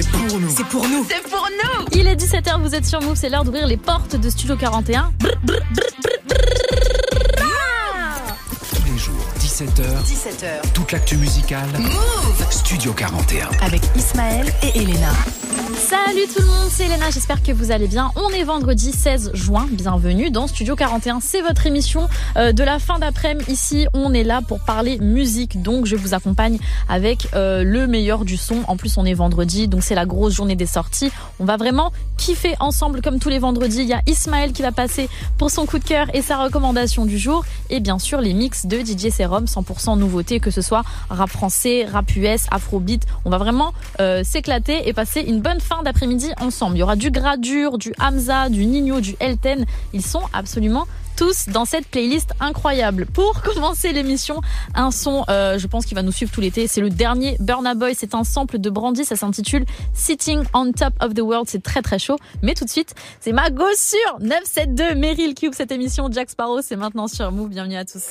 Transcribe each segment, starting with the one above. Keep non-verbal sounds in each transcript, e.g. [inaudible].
C'est pour nous. C'est pour nous. C'est pour nous. Il est 17h, vous êtes sur Move, c'est l'heure d'ouvrir les portes de Studio 41. Tous les jours, 17h, 17h. toute l'actu musicale. Move Studio 41. avec Ismaël et Elena. Salut tout le monde, c'est Elena, j'espère que vous allez bien. On est vendredi 16 juin, bienvenue dans Studio 41. C'est votre émission euh, de la fin d'après-midi. Ici, on est là pour parler musique, donc je vous accompagne avec euh, le meilleur du son. En plus, on est vendredi, donc c'est la grosse journée des sorties. On va vraiment kiffer ensemble comme tous les vendredis. Il y a Ismaël qui va passer pour son coup de cœur et sa recommandation du jour. Et bien sûr, les mix de DJ Serum, 100% nouveauté, que ce soit rap français, rap US, afrobeat. On va vraiment euh, s'éclater et passer une bonne fin d'après-midi ensemble. Il y aura du Gradure, du Hamza, du Nino, du Elten. Ils sont absolument tous dans cette playlist incroyable. Pour [laughs] commencer l'émission, un son, euh, je pense qu'il va nous suivre tout l'été. C'est le dernier Burna Boy. C'est un sample de Brandy. Ça s'intitule Sitting on Top of the World. C'est très très chaud. Mais tout de suite, c'est ma gossure 972 Meryl Cube. Cette émission Jack Sparrow, c'est maintenant sur Move. Bienvenue à tous.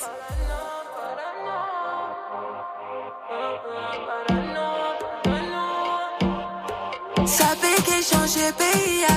Sabe que changé pays à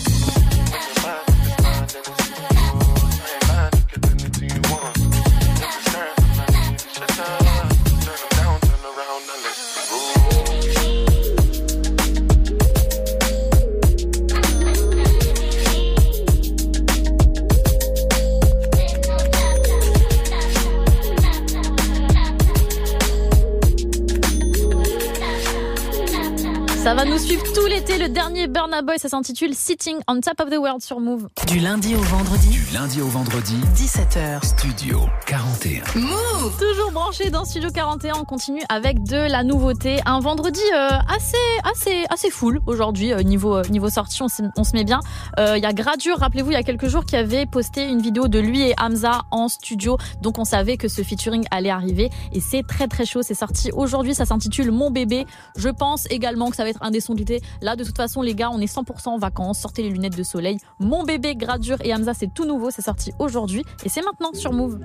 Suivre tout l'été. Le dernier Burna Boy, ça s'intitule Sitting on Top of the World sur Move. Du lundi au vendredi, Du lundi au vendredi, 17h. Studio 41. Move Toujours branché dans Studio 41, on continue avec de la nouveauté. Un vendredi euh, assez, assez, assez full aujourd'hui euh, niveau euh, niveau sortie. On, se- on se met bien. Euh, Il y a Gradure, rappelez-vous, il y a quelques jours, qui avait posté une vidéo de lui et Hamza en studio. Donc on savait que ce featuring allait arriver et c'est très très chaud. C'est sorti aujourd'hui. Ça s'intitule Mon bébé. Je pense également que ça va être un des sons de l'été. Là, de toute façon, les gars, on est 100% en vacances. Sortez les lunettes de soleil. Mon bébé, Gradure et Hamza, c'est tout nouveau. C'est sorti aujourd'hui et c'est maintenant sur Move.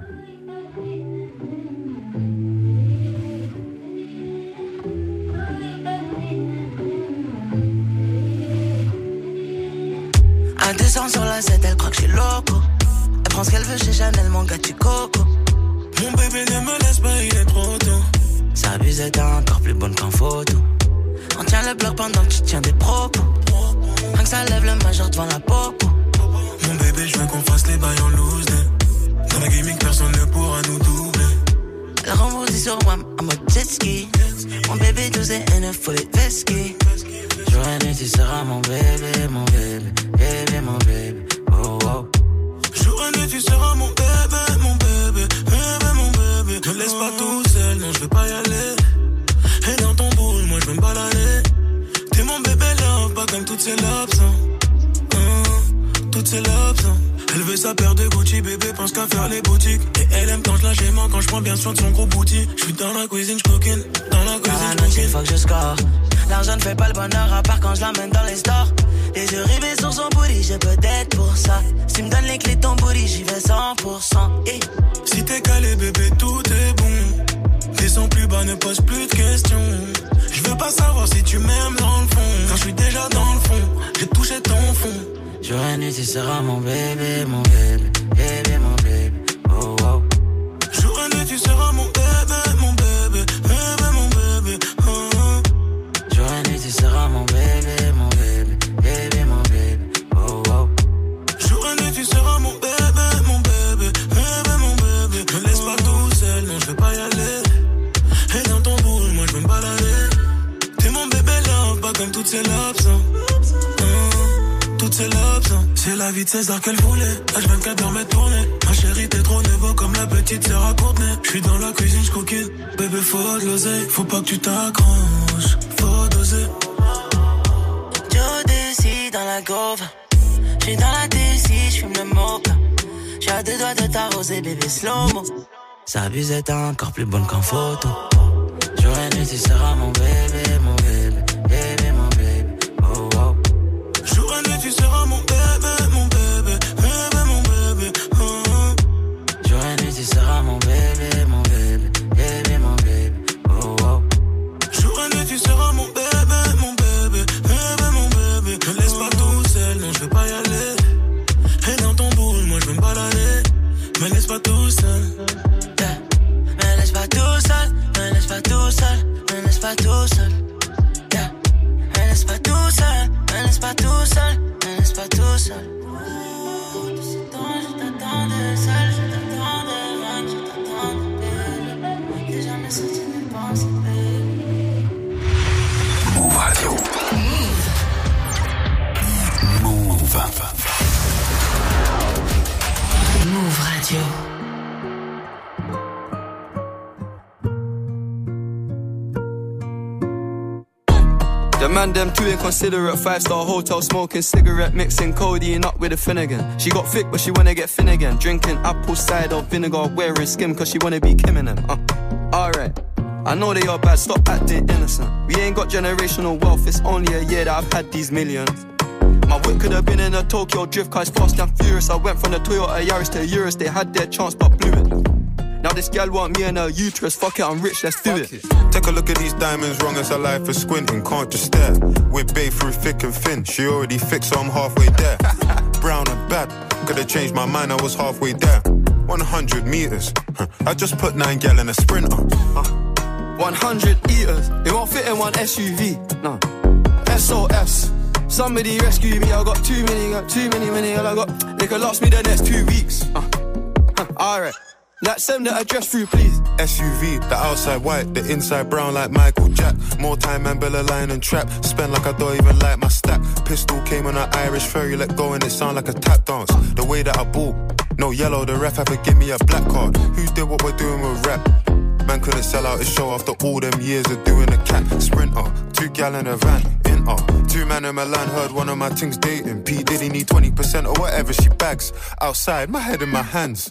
Un 200 sur la 7, elle croit que je suis loco. Elle prend ce qu'elle veut chez Chanel, mon gars, tu coco. Mon bébé ne me laisse pas, il est trop tôt. Sa abuse est encore plus bonne qu'en photo. On tient le bloc pendant que tu tiens des propos. Rien que ça lève le majeur devant la popo. Mon bébé, je veux qu'on fasse les bails en loose. day. Dans la gaming, personne ne pourra nous doubler. Elle rebondit sur moi en mode jet ski. Mon bébé 12 et N faut les vesquis. Jour et nuit, tu seras mon bébé, mon bébé, bébé, mon bébé. Oh, oh. Jour et nuit, tu seras mon bébé, mon bébé, bébé, mon bébé. Ne laisse pas tout seul, non, je veux pas y aller. Toutes ces lobes, hein. Hein, Toutes ces lobes, hein. Elle veut sa paire de Gucci, bébé pense qu'à faire les boutiques. Et elle aime quand je lâche les mains, quand je prends bien soin de son gros bouti. Je suis dans la cuisine, je coquine. Dans la cuisine, la je faut que je score. L'argent ne fait pas le bonheur à part quand je l'emmène dans les stores. Les yeux rivés sur son booty, j'ai peut-être pour ça. Si me donnes les clés de ton booty, j'y vais 100%. Et Si t'es calé, bébé, tout est bon. Descends plus bas, ne pose plus de questions. Je veux pas savoir si tu m'aimes dans le fond. Quand je suis déjà dans le fond, j'ai touché ton fond. seras mon bébé, mon bébé, bébé, mon la vie de César qu'elle voulait. H24 dans mes tournées. Ma chérie, t'es trop nouveau comme la petite sœur à Courtenay. J'suis dans la cuisine, j'coquine. Bébé, faut de l'oseille. Faut pas que tu t'accroches. Faut doser. Joe décide dans la gauve. J'suis dans la DC, j'fume le mocha. J'ai à deux doigts de t'arroser, bébé slow-mo. Ça abusait, t'es encore plus bonne qu'en photo. J'aurais dû, tu seras mon bébé, mon bébé, pas tout seul, me laisse pas tout seul. The man them too inconsiderate. Five star hotel smoking cigarette, mixing codeine up with a Finnegan. She got thick, but she wanna get again. Drinking apple cider vinegar, wearing skim, cause she wanna be Kim in them. Uh, Alright. I know they are bad, stop acting innocent. We ain't got generational wealth, it's only a year that I've had these millions. My whip could have been in a Tokyo drift car, it's fast and furious. I went from the Toyota Yaris to Urus, they had their chance but blew it. Now this gal want me and her uterus, fuck it, I'm rich, let's do it. Take a look at these diamonds, wrong as her life is squinting, can't just stare. We're babe through thick and thin, she already fixed, so I'm halfway there. [laughs] Brown and bad, could have changed my mind, I was halfway there. 100 meters, huh, I just put nine gal in a sprinter. 100 eaters, it won't fit in one SUV. No. SOS. Somebody rescue me, I got too many, got too many, many, all I got. They could last me the next two weeks. Uh. Huh, Alright. Like send the address through, please. SUV, the outside white, the inside brown like Michael Jack. More time and Bella line and trap. Spend like I don't even like my stack. Pistol came on an Irish ferry, let go and it sound like a tap dance. The way that I bought, no yellow, the ref to give me a black card. Who did what we're doing with rap? Man couldn't sell out his show after all them years of doing a cat sprinter. Two gal in a van, in uh. Two man in Milan heard one of my things dating. P Diddy need 20% or whatever she bags. Outside, my head in my hands.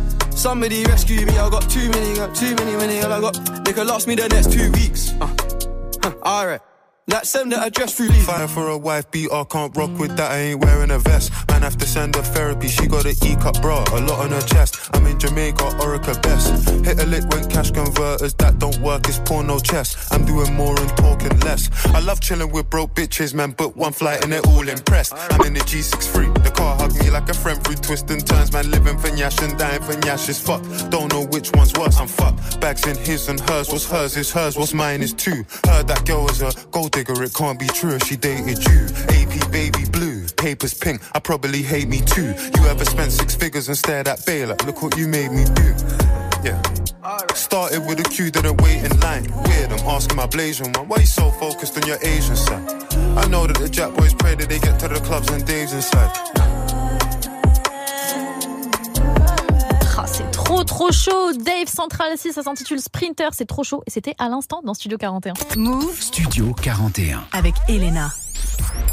Somebody rescue me, I got too many, got too many, many, all I got. They could last me the next two weeks. Uh. Huh, Alright. Like send that address through, please. Fire for a wife beater, can't rock with that, I ain't wearing a vest. Man, have to send her therapy, she got an E-cup bra, a lot on her chest. I'm in Jamaica, Orica best. Hit a lick when cash converters, that don't work, it's porno chess. I'm doing more and talking less. I love chilling with broke bitches, man, but one flight and they're all impressed. I'm in the G63, the car hugged me like a friend through twists and turns, man, living for Nyash and dying for Nyash is fuck. Don't know which one's worse, I'm fucked. Bags in his and hers, what's hers is hers, what's mine is two. Heard that girl is a gold digger, it can't be true if she dated you. AP baby blue, papers pink, I probably hate me too. You ever spent six figures and stared at Bay like, look what you made me do. Yeah. Started with a queue, didn't wait in line. Weird, I'm asking my Blasian one, why you so focused on your Asian side? I know that the Jack boys pray that they get to the clubs and Dave's inside. Trop trop chaud. Dave Central 6, ça s'intitule Sprinter, c'est trop chaud. Et c'était à l'instant dans Studio 41. Move Studio 41. avec Elena.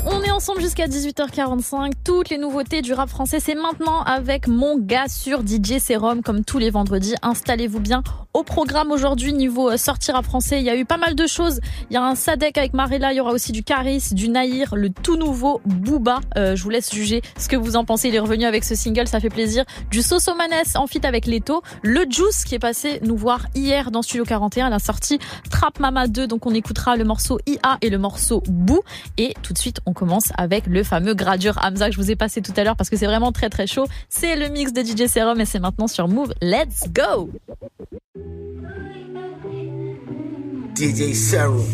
On est ensemble jusqu'à 18h45. Toutes les nouveautés du rap français, c'est maintenant avec mon gars sur DJ Serum, comme tous les vendredis. Installez-vous bien au programme aujourd'hui niveau euh, sortir rap français. Il y a eu pas mal de choses. Il y a un Sadek avec Marella, il y aura aussi du Caris, du Naïr, le tout nouveau Booba. Euh, je vous laisse juger ce que vous en pensez. Il est revenu avec ce single, ça fait plaisir. Du Sosomanes en fit avec Leto. Le Juice qui est passé nous voir hier dans Studio 41. Elle a sorti Trap Mama 2, donc on écoutera le morceau IA et le morceau Boo. Et tout de suite, on commence avec le fameux Gradure Hamza que je vous ai passé tout à l'heure parce que c'est vraiment très très chaud. C'est le mix de DJ Serum et c'est maintenant sur Move. Let's go! DJ Serum,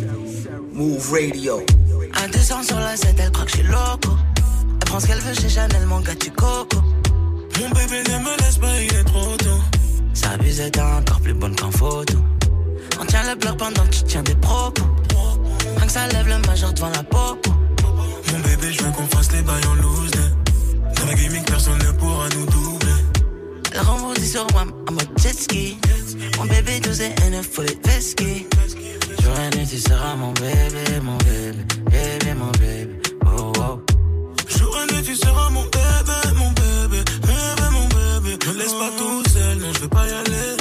Move Radio. Un 200 sur la 7, elle croit que je suis loco. Elle prend ce qu'elle veut chez Chanel, mon gars, tu coco. Mon bébé ne me laisse pas, il est trop tôt. Sa abuse est encore plus bonne qu'en photo. On tient le bloc pendant que tu tiens des propos. Rien que ça lève le majeur devant la popo. Mon bébé, je veux qu'on fasse les bails en loose. Dans la gaming, personne ne pourra nous doubler. Elle rebondit sur moi en mode jet ski. Mon bébé, tous et N, faut les. Jour et nuit, tu seras mon bébé, mon bébé, bébé, mon bébé. Oh, oh. Jour et nuit, tu seras mon bébé, mon bébé, bébé, mon bébé. Me laisse pas tout seul, non, je veux pas y aller.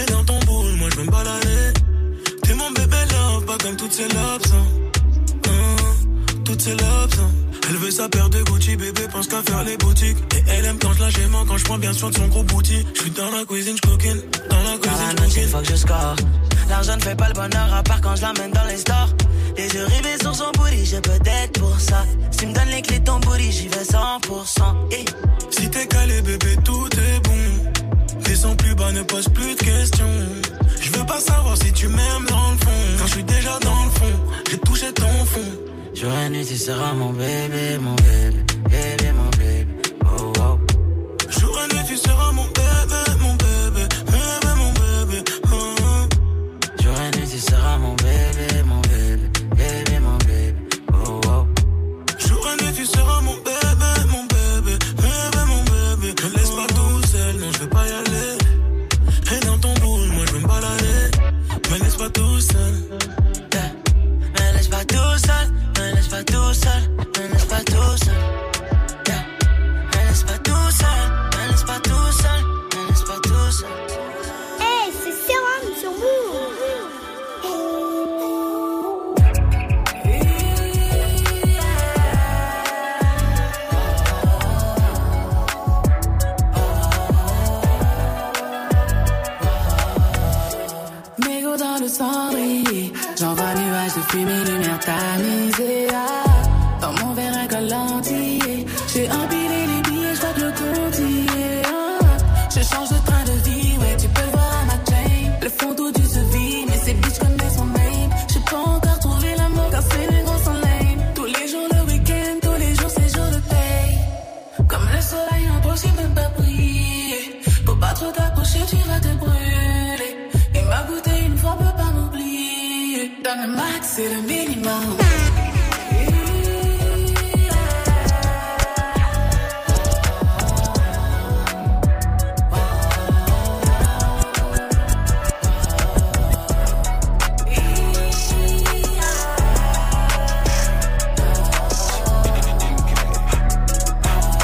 Et dans ton boule, moi, je veux me balader. T'es mon bébé love, pas comme toutes ces lobes, sa paire de Gucci, bébé pense qu'à faire les boutiques. Et elle aime quand je la j'aime quand je prends bien soin de son gros bouti. Je suis dans la cuisine, je coquine. Dans la cuisine, je coquine. faut que je score. L'argent ne fait pas le bonheur, à part quand je l'amène dans les stores. Les yeux rivés sur son booty, j'ai peut-être pour ça. Si me donnes les clés de ton booty, j'y vais 100%. Et Si t'es calé, bébé, tout est bon. Descends plus bas, ne pose plus de questions. Je veux pas savoir si tu m'aimes dans le fond. Quand je suis déjà dans le fond, j'ai touché ton fond. Jour et nuit, tu seras mon bébé, mon bébé, bébé. C'est le minimum.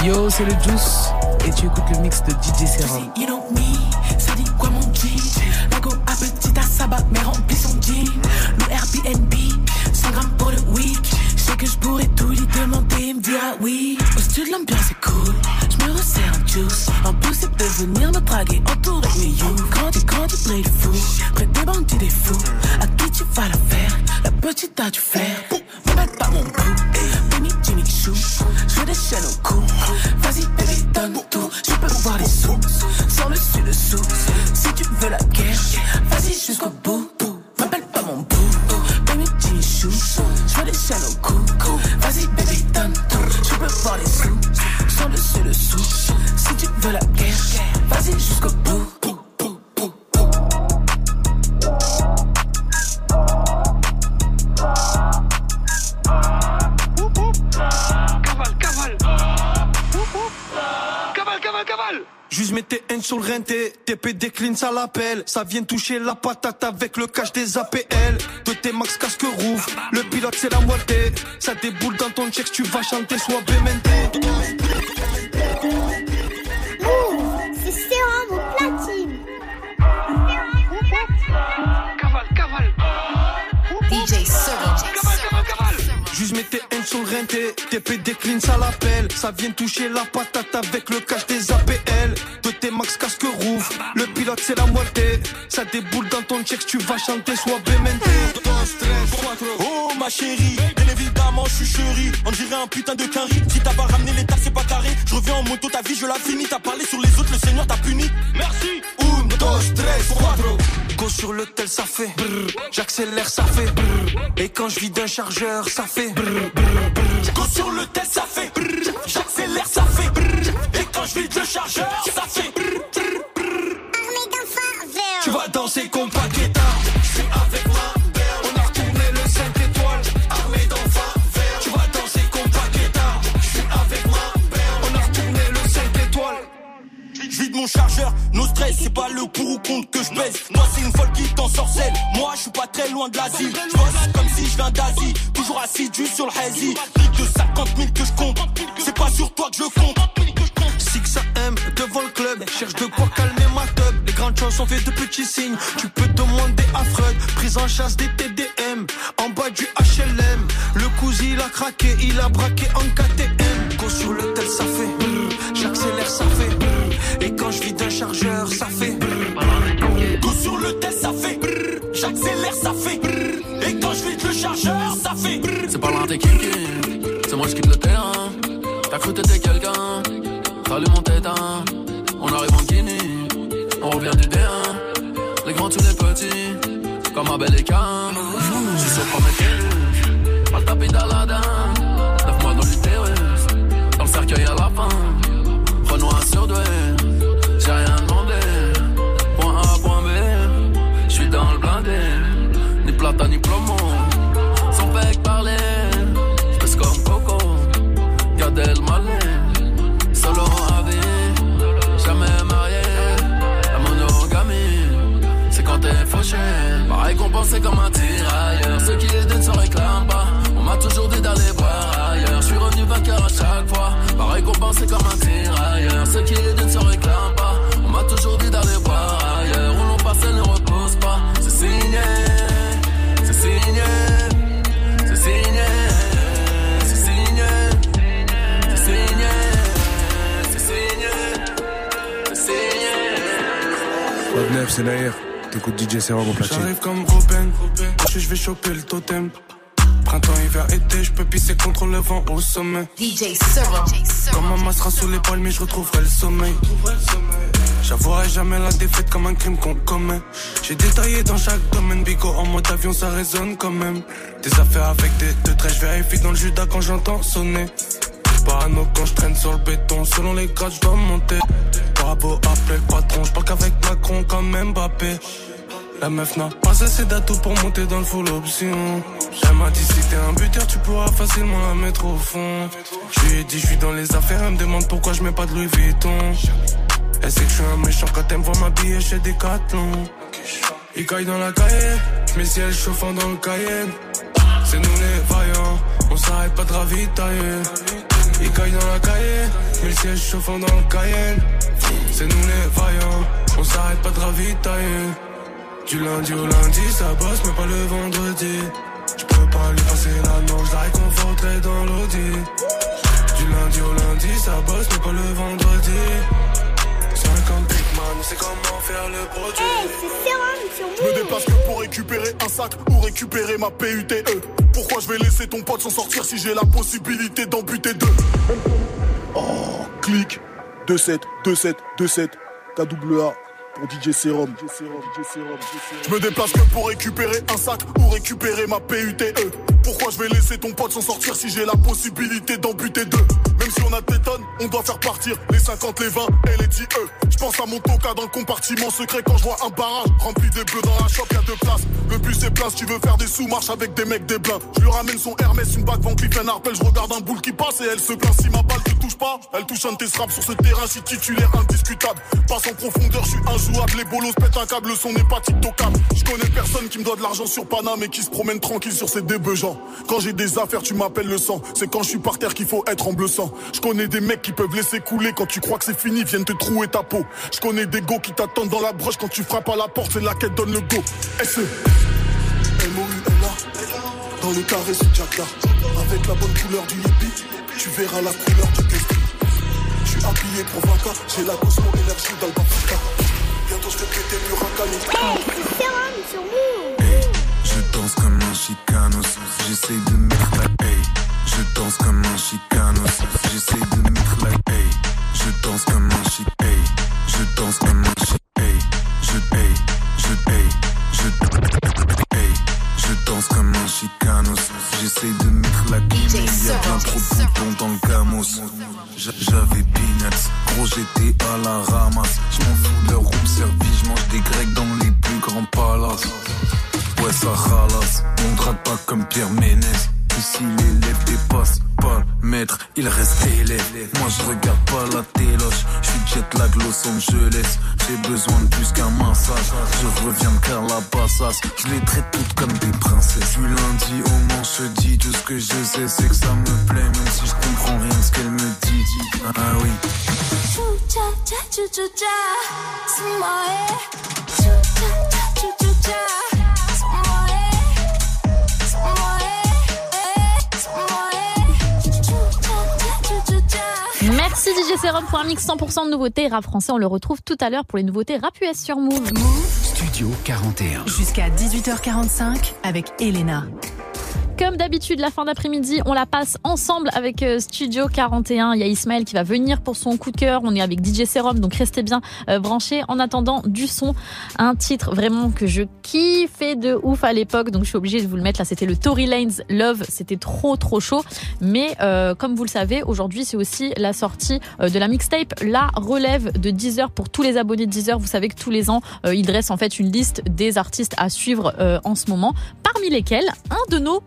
Yo, c'est le Juice et tu écoutes le mix de DJ Serum. Jimmy Chou, je veux des chaînes sur le renté, TP décline, ça l'appelle. Ça vient toucher la patate avec le cache des APL. De tes max casque rouge, le pilote c'est la moitié. Ça déboule dans ton check, tu vas chanter, soit bémenté. TP décline, ça l'appelle. Ça vient toucher la patate avec le cache des APL. De tes max casque rouge, le pilote c'est la moitié. Ça déboule dans ton check, tu vas chanter, soit bémenté. Oh ma chérie, bien évidemment je suis chérie On dirait un putain de carry Si t'as pas ramené l'état c'est pas carré. Je reviens en moto, ta vie je la finis. T'as parlé sur les autres, le Seigneur t'a puni. Merci dos, tres, cuatro. Go sur le tel, ça fait brrr. J'accélère, ça fait brrr. Et quand je vis d'un chargeur, ça fait brrr, brrr, brrr. Go sur le test ça fait brrr. J'accélère ça fait brrr. Et quand je vide le chargeur ça fait brrr, brrr, brrr. Tu vas danser comme Paqueta. Je suis avec ma mon chargeur, no stress, c'est pas le pour ou contre que je baisse. Moi c'est une folle qui t'ensorcelle, moi je suis pas très loin de l'asile. Je bosse comme si je viens d'Asie, toujours assidu sur le hazy. Plus de 50 000 que je compte, c'est pas sur toi que je compte. Six AM devant le club, cherche de quoi calmer ma teub. Les grandes choses sont faites de petits signes. Tu peux demander à Freud, prise en chasse des TDM. En bas du HLM, le cousin il a craqué, il a braqué en KTM. Go sur le tel, ça fait. J'accélère, ça fait chargeur, ça fait brrr. Go sur le test, ça fait brrr. J'accélère, ça fait brrr. Et quand je vide le chargeur, ça fait. C'est pas l'un des c'est moi quitte le terrain. T'as cru t'étais quelqu'un, fallu monter d'un. On arrive en Guinée, on revient du D1. Les grands, tous les petits, comme un bel écart. Je suis sur Prometheus, pas le tapis d'Aladin. Neuf mois dans l'utérus, dans le cercueil à la fin. Renoir surdoué, j'ai Plata, ni plomo. Sans fait parler, j'pèse comme Coco. Gad Elmaleh, solo à vie, jamais marié. La monogamie, c'est quand t'es fauché. Récompense est comme un tirailleur. Ceux qui les donnent se réclament pas. On m'a toujours dit d'aller voir ailleurs. Je suis revenu vainqueur à chaque fois. Récompense est comme un tirailleur. Ceux qui les donnent se réclament pas. On m'a toujours dit d'aller voir C'est Nair. T'écoutes DJ Serum au platine. J'arrive comme Robin, je je vais choper le totem. Printemps, hiver, été, je peux pisser contre le vent au sommet. DJ Serum. Quand ma main sera sous les palmiers, je retrouverai le sommeil. J'avouerai jamais la défaite comme un crime qu'on commet. J'ai détaillé dans chaque domaine, bigo en mode avion, ça résonne quand même. Des affaires avec des deux traits, je vérifie dans le Judas quand j'entends sonner. Parano quand je traîne sur le béton, selon les grades, je dois monter. Bravo, appelle le patron, je parle qu'avec Macron comme Mbappé. La meuf n'a pas assez d'atouts pour monter dans le full option. Elle m'a dit si t'es un buteur, tu pourras facilement la mettre au fond. Je lui ai dit, je suis dans les affaires, elle me demande pourquoi je mets pas de Louis Vuitton. Elle sait que je suis un méchant quand elle me voit m'habiller chez Decathlon. Il caille dans la cahier, mes ciels chauffant dans le Cayenne. C'est nous les vaillants, on s'arrête pas de ravitailler. Il caille dans la cahier, mes sièges chauffant dans le Cayenne. C'est nous les vaillants, on s'arrête pas de ravitailler. Du lundi au lundi, ça bosse, mais pas le vendredi. Je peux pas lui passer la manche, la réconforterai dans l'audi. Du lundi au lundi, ça bosse, mais pas le vendredi. 50 big man, c'est comment faire le produit. Je me déplace que pour récupérer un sac ou récupérer ma PUTE. Pourquoi je vais laisser ton pote s'en sortir si j'ai la possibilité d'en buter deux? Oh, clic 2-7, 2-7, 2-7, KWA pour DJ Serum. Je me déplace que pour récupérer un sac ou récupérer ma PUTE. Pourquoi je vais laisser ton pote s'en sortir si j'ai la possibilité d'en buter deux? Si on a des tonnes, on doit faire partir les 50, les 20 et les 10 E. Je pense à mon toca dans le compartiment secret quand je vois un barrage rempli des bleus dans la shop, y'a deux places. Le bus est si tu veux faire des sous-marches avec des mecs des blindes. Je lui ramène son Hermès, une bague Van Cleef, un arpel, je regarde un boule qui passe et elle se plaint si ma balle te touche pas. Elle touche un de tes straps sur ce terrain, si titulaire indiscutable. Passe en profondeur, je suis injouable, les bolos pètent un câble, le son n'est pas tiktokable. Je connais personne qui me doit de l'argent sur Paname et qui se promène tranquille sur ses débeujants. Quand j'ai des affaires, tu m'appelles le sang. C'est quand je suis par terre qu'il faut être en bleu sang. Je connais des mecs qui peuvent laisser couler quand tu crois que c'est fini, viennent te trouer ta peau. Je connais des go qui t'attendent dans la broche quand tu frappes à la porte, c'est là qu'elle donne le go. SE. M-O-U-L-A. Dans le carré sous Jackda. Avec la bonne couleur du hippie, tu verras la couleur du guest. Je suis habillé pour Vaca, j'ai la Cosmo énergie dans le Bafika. Bientôt je vais péter le Murakami. C'est sur nous. Hey, je danse comme un chicanos. J'essaye de mettre la hey. Je danse comme un chicanos. J'essaye de mettre la hey. Je danse comme un chic hey. Je danse comme un chic hey. Je hey. Je hey. Je hey. Je danse comme un chicanos. J'essaye de mettre la mais Il y a bien trop de boutons dans le gamos. J'a- J'avais peanuts, gros j'étais à la ramasse. J'm'en fous de leur room service, j'mange des grecs dans les plus grands palaces. Ouais, ça ralasse, on drague pas comme Pierre Ménès. Ici, l'élève dépasse pas le maître, il reste élève. Moi, je regarde pas la téloche, je suis jet lag Los Angeles. J'ai besoin de plus qu'un massage. Je reviens de Calabasas, je les traite toutes comme des princesses. Du lundi au manchedi, tout ce que je sais, c'est que ça me plaît, même si je comprends rien ce qu'elle me dit. Ah oui. Chucha, cha, chu, chu, cha. Sumoe. Chucha, cha, cha. Merci DJ Serum pour un mix 100% de nouveautés rap français. On le retrouve tout à l'heure pour les nouveautés rap US sur Move. Studio 41. Jusqu'à 18h45 avec Elena. Comme d'habitude, la fin d'après-midi, on la passe ensemble avec euh, Studio 41. Il y a Ismaël qui va venir pour son coup de cœur. On est avec DJ Serum, donc restez bien euh, branchés. En attendant, du son, un titre vraiment que je kiffais de ouf à l'époque, donc je suis obligée de vous le mettre là. C'était le Tory Lanez Love. C'était trop trop chaud. Mais euh, comme vous le savez, aujourd'hui c'est aussi la sortie de la mixtape La Relève de Deezer pour tous les abonnés de Deezer. Vous savez que tous les ans, euh, ils dressent en fait une liste des artistes à suivre en ce moment. Parmi lesquels, un de nos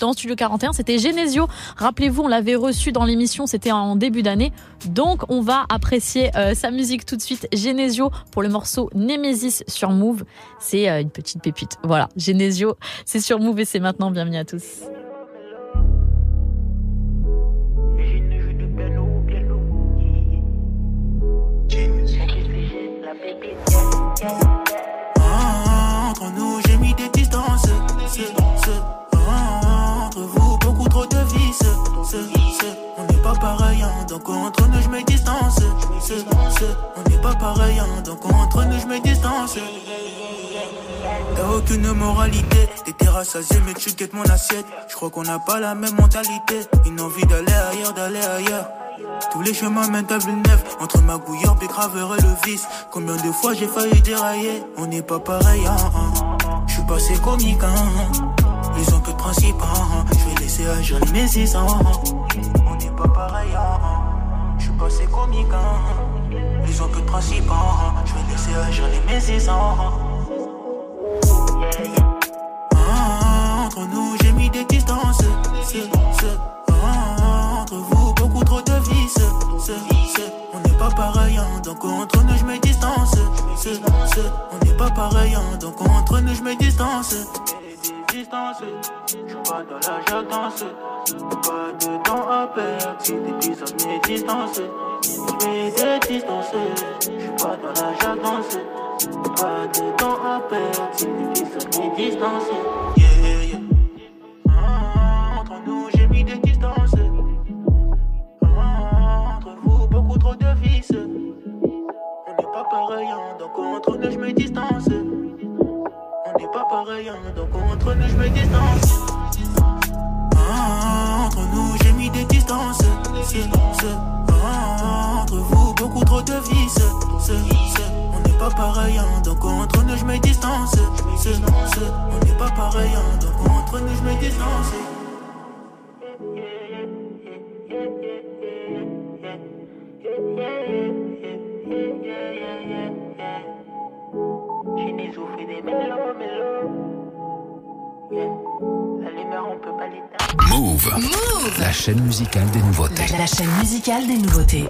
dans Studio 41, c'était Genesio. Rappelez-vous, on l'avait reçu dans l'émission, c'était en début d'année. Donc on va apprécier euh, sa musique tout de suite. Genesio pour le morceau Nemesis sur Move. C'est euh, une petite pépite. Voilà, Genesio, c'est sur Move et c'est maintenant. Bienvenue à tous. Donc entre nous, je mets distance. Ce, ce, on n'est pas pareil, hein, donc entre nous, je mets distance. Y'a aucune moralité, t'étais rassasié mais tu guettes mon assiette. Je crois qu'on n'a pas la même mentalité. Une envie d'aller ailleurs, d'aller ailleurs. Tous les chemins mènent à neuf Entre ma bouilleur, Bécraveur et le vice Combien de fois j'ai failli dérailler? On n'est pas pareil, hein, hein. Je suis passé comique, hein. Ils ont que de principe, hein. Je vais laisser agir les mésis, hein. On n'est pas pareil, suis passé comique, hein. Ils ont que de principe, hein. Je vais laisser agir les mésis, hein. Ah, Entre nous, j'ai mis des distances. Ce, ce, ah, Entre vous, beaucoup trop de vices. Ce, ce, on n'est pas pareil, hein, donc entre nous, je mets distance. Ce, ce, on n'est pas pareil, hein, donc entre nous, je mets distance. Distance, je suis pas dans la jadance. Pas de temps à perdre, si des pises à mes distances. Je mets des distances, je suis pas dans la jadance. Pas de temps à perdre, si des pises à mes distances. Yeah. Ah, Entre nous, j'ai mis des distances. Ah, Entre vous, beaucoup trop de vices. On n'est pas pareil, hein, donc entre nous, je mets distance. On n'est pas pareil, hein, donc entre nous, je mets distance. Ah, Entre nous, j'ai mis des distances. Ce, ce, ah, Entre vous, beaucoup trop de vices. Ce, ce, on n'est pas pareil, hein, donc entre nous, je mets distance. Ce, ce, on n'est pas pareil, hein, donc entre nous, je mets distance. Mélo, mélo. Yeah. La lumière, on peut pas l'éteindre. Move. Move. La chaîne musicale des nouveautés. La chaîne musicale des nouveautés.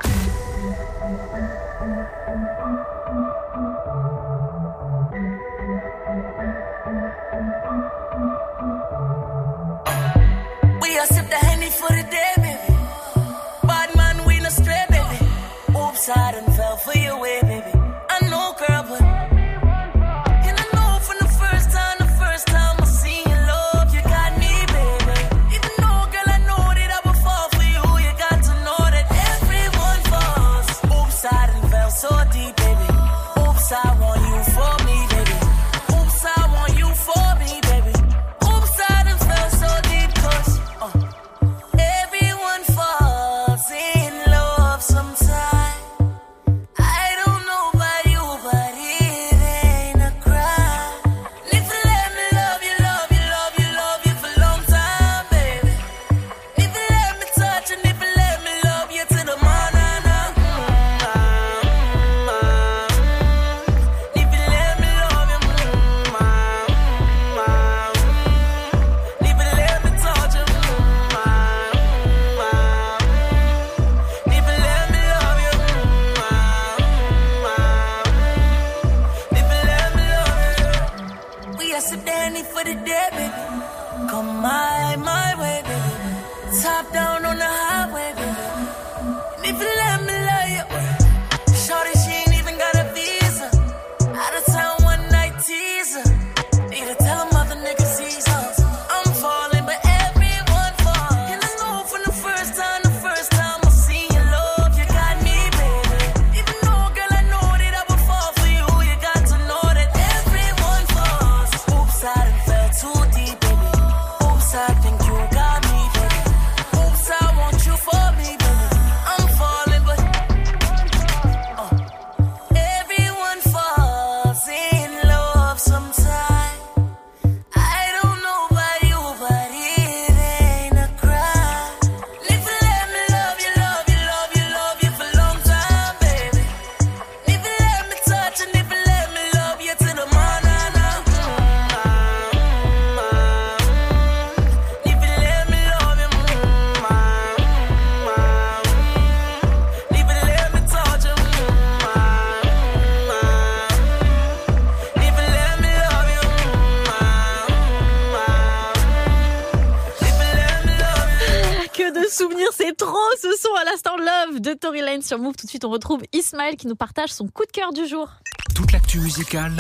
Souvenirs, c'est trop ce son à l'instant Love de Tory Lane sur Move. Tout de suite, on retrouve Ismaël qui nous partage son coup de cœur du jour. Toute l'actu musicale,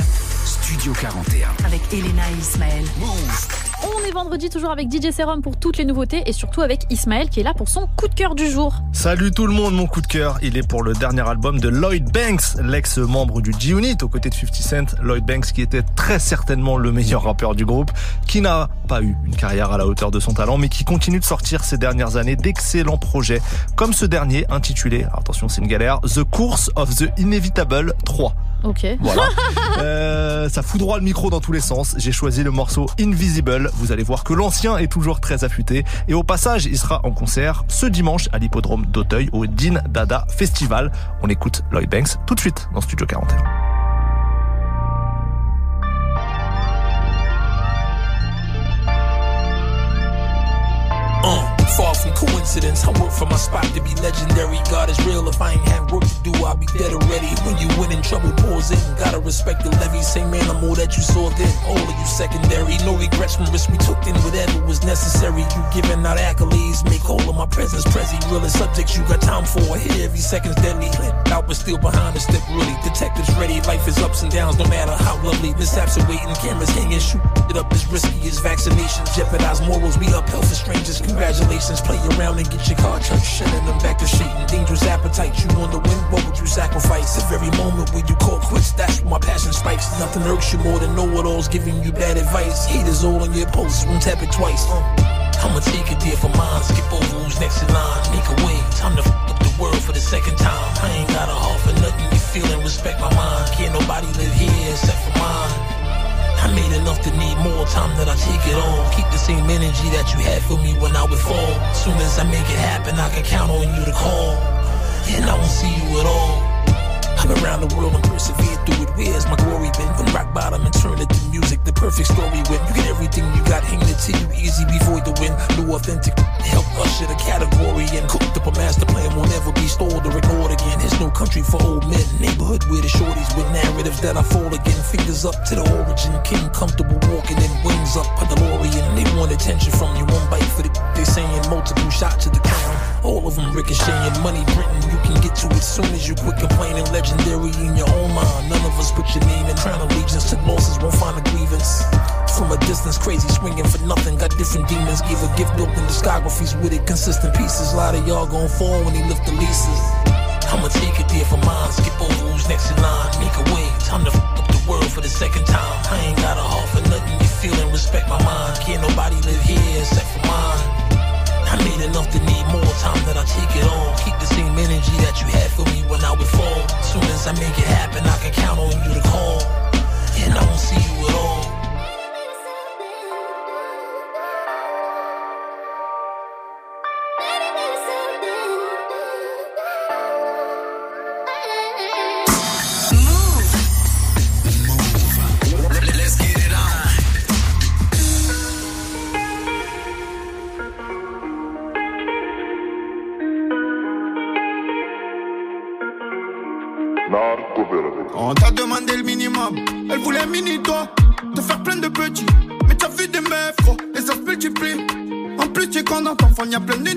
Studio 41. Avec Elena et Ismaël. On est vendredi toujours avec DJ Serum pour toutes les nouveautés et surtout avec Ismaël qui est là pour son coup de cœur du jour. Salut tout le monde, mon coup de cœur, il est pour le dernier album de Lloyd Banks, l'ex-membre du G-Unit aux côtés de 50 Cent. Lloyd Banks qui était très certainement le meilleur rappeur du groupe, qui n'a pas eu une carrière à la hauteur de son talent, mais qui continue de sortir ces dernières années d'excellents projets, comme ce dernier intitulé, attention c'est une galère, The Course of the Inevitable 3. Ok. Voilà. [laughs] Euh, ça fout droit le micro dans tous les sens. J'ai choisi le morceau Invisible. Vous allez voir que l'ancien est toujours très affûté. Et au passage, il sera en concert ce dimanche à l'hippodrome d'Auteuil au Dean Dada Festival. On écoute Lloyd Banks tout de suite dans Studio 41. Uh, far from coincidence, I work for my spot to be legendary. God is real. If I ain't had work to do, I'll be dead already. When you win in trouble pours in, gotta respect the levy. Same animal that you saw then, all of you secondary. No regrets from risks we took in, whatever was necessary. You giving out accolades, make all of my presence present. Realest subjects you got time for. Here every second's deadly. Out but still behind the step, really. Detectives ready, life is ups and downs, no matter how lovely. Mishaps are waiting, cameras hanging, shoot it up as risky as vaccinations. Jeopardize morals, we upheld for strangers. Congratulations, play around and get your car church, sending them back to Satan. Dangerous appetite, you on the win, what would you sacrifice? The very moment when you call quits, that's when my passion spikes. Nothing irks you more than know it all's giving you bad advice. Haters all on your posts, won't tap it twice. Uh, I'ma take a deal for mine, skip over who's next in line, make a way. Time to f up the world for the second time. I ain't got a heart for nothing, you feeling, respect my mind. Can't nobody live here except for mine. I made enough to need more time that I take it all. Keep the same energy that you had for me when I would fall. Soon as I make it happen, I can count on you to call. And I won't see you at all. I've been around the world and persevered through it. Where's my glory been? From rock bottom and turn it to music, the perfect story when you get everything you got handed to you easy before the win. New authentic help usher the category and cooked up a master plan will never be stored or ignored again. It's no country for old men. Neighborhood where the shorties with narratives that I fall again. Fingers up to the origin. King comfortable walking in wings up by the DeLorean. They want attention from you. One bite for the they saying multiple shots to the crown. All of them ricocheting. Money printing. You can get to it soon as you quit complaining. Legendary in your own mind. None of us put your name in. Crown allegiance to losses won't find a grievance. From a distance, crazy swinging for nothing. Got different demons. Give a gift in discographies with it. Consistent pieces. A lot of y'all gon' fall when he lift the leases. I'ma take it there for mine. Skip over who's next in line. Make a way. Time to f up the world for the second time. I ain't got a heart for nothing. You feel and Respect my mind. Can't nobody live here except for mine. I made enough to need more time that I take it on. Keep the same energy that you had for me when I would fall. Soon as I make it happen, I can count on you to call. And I won't see you at all.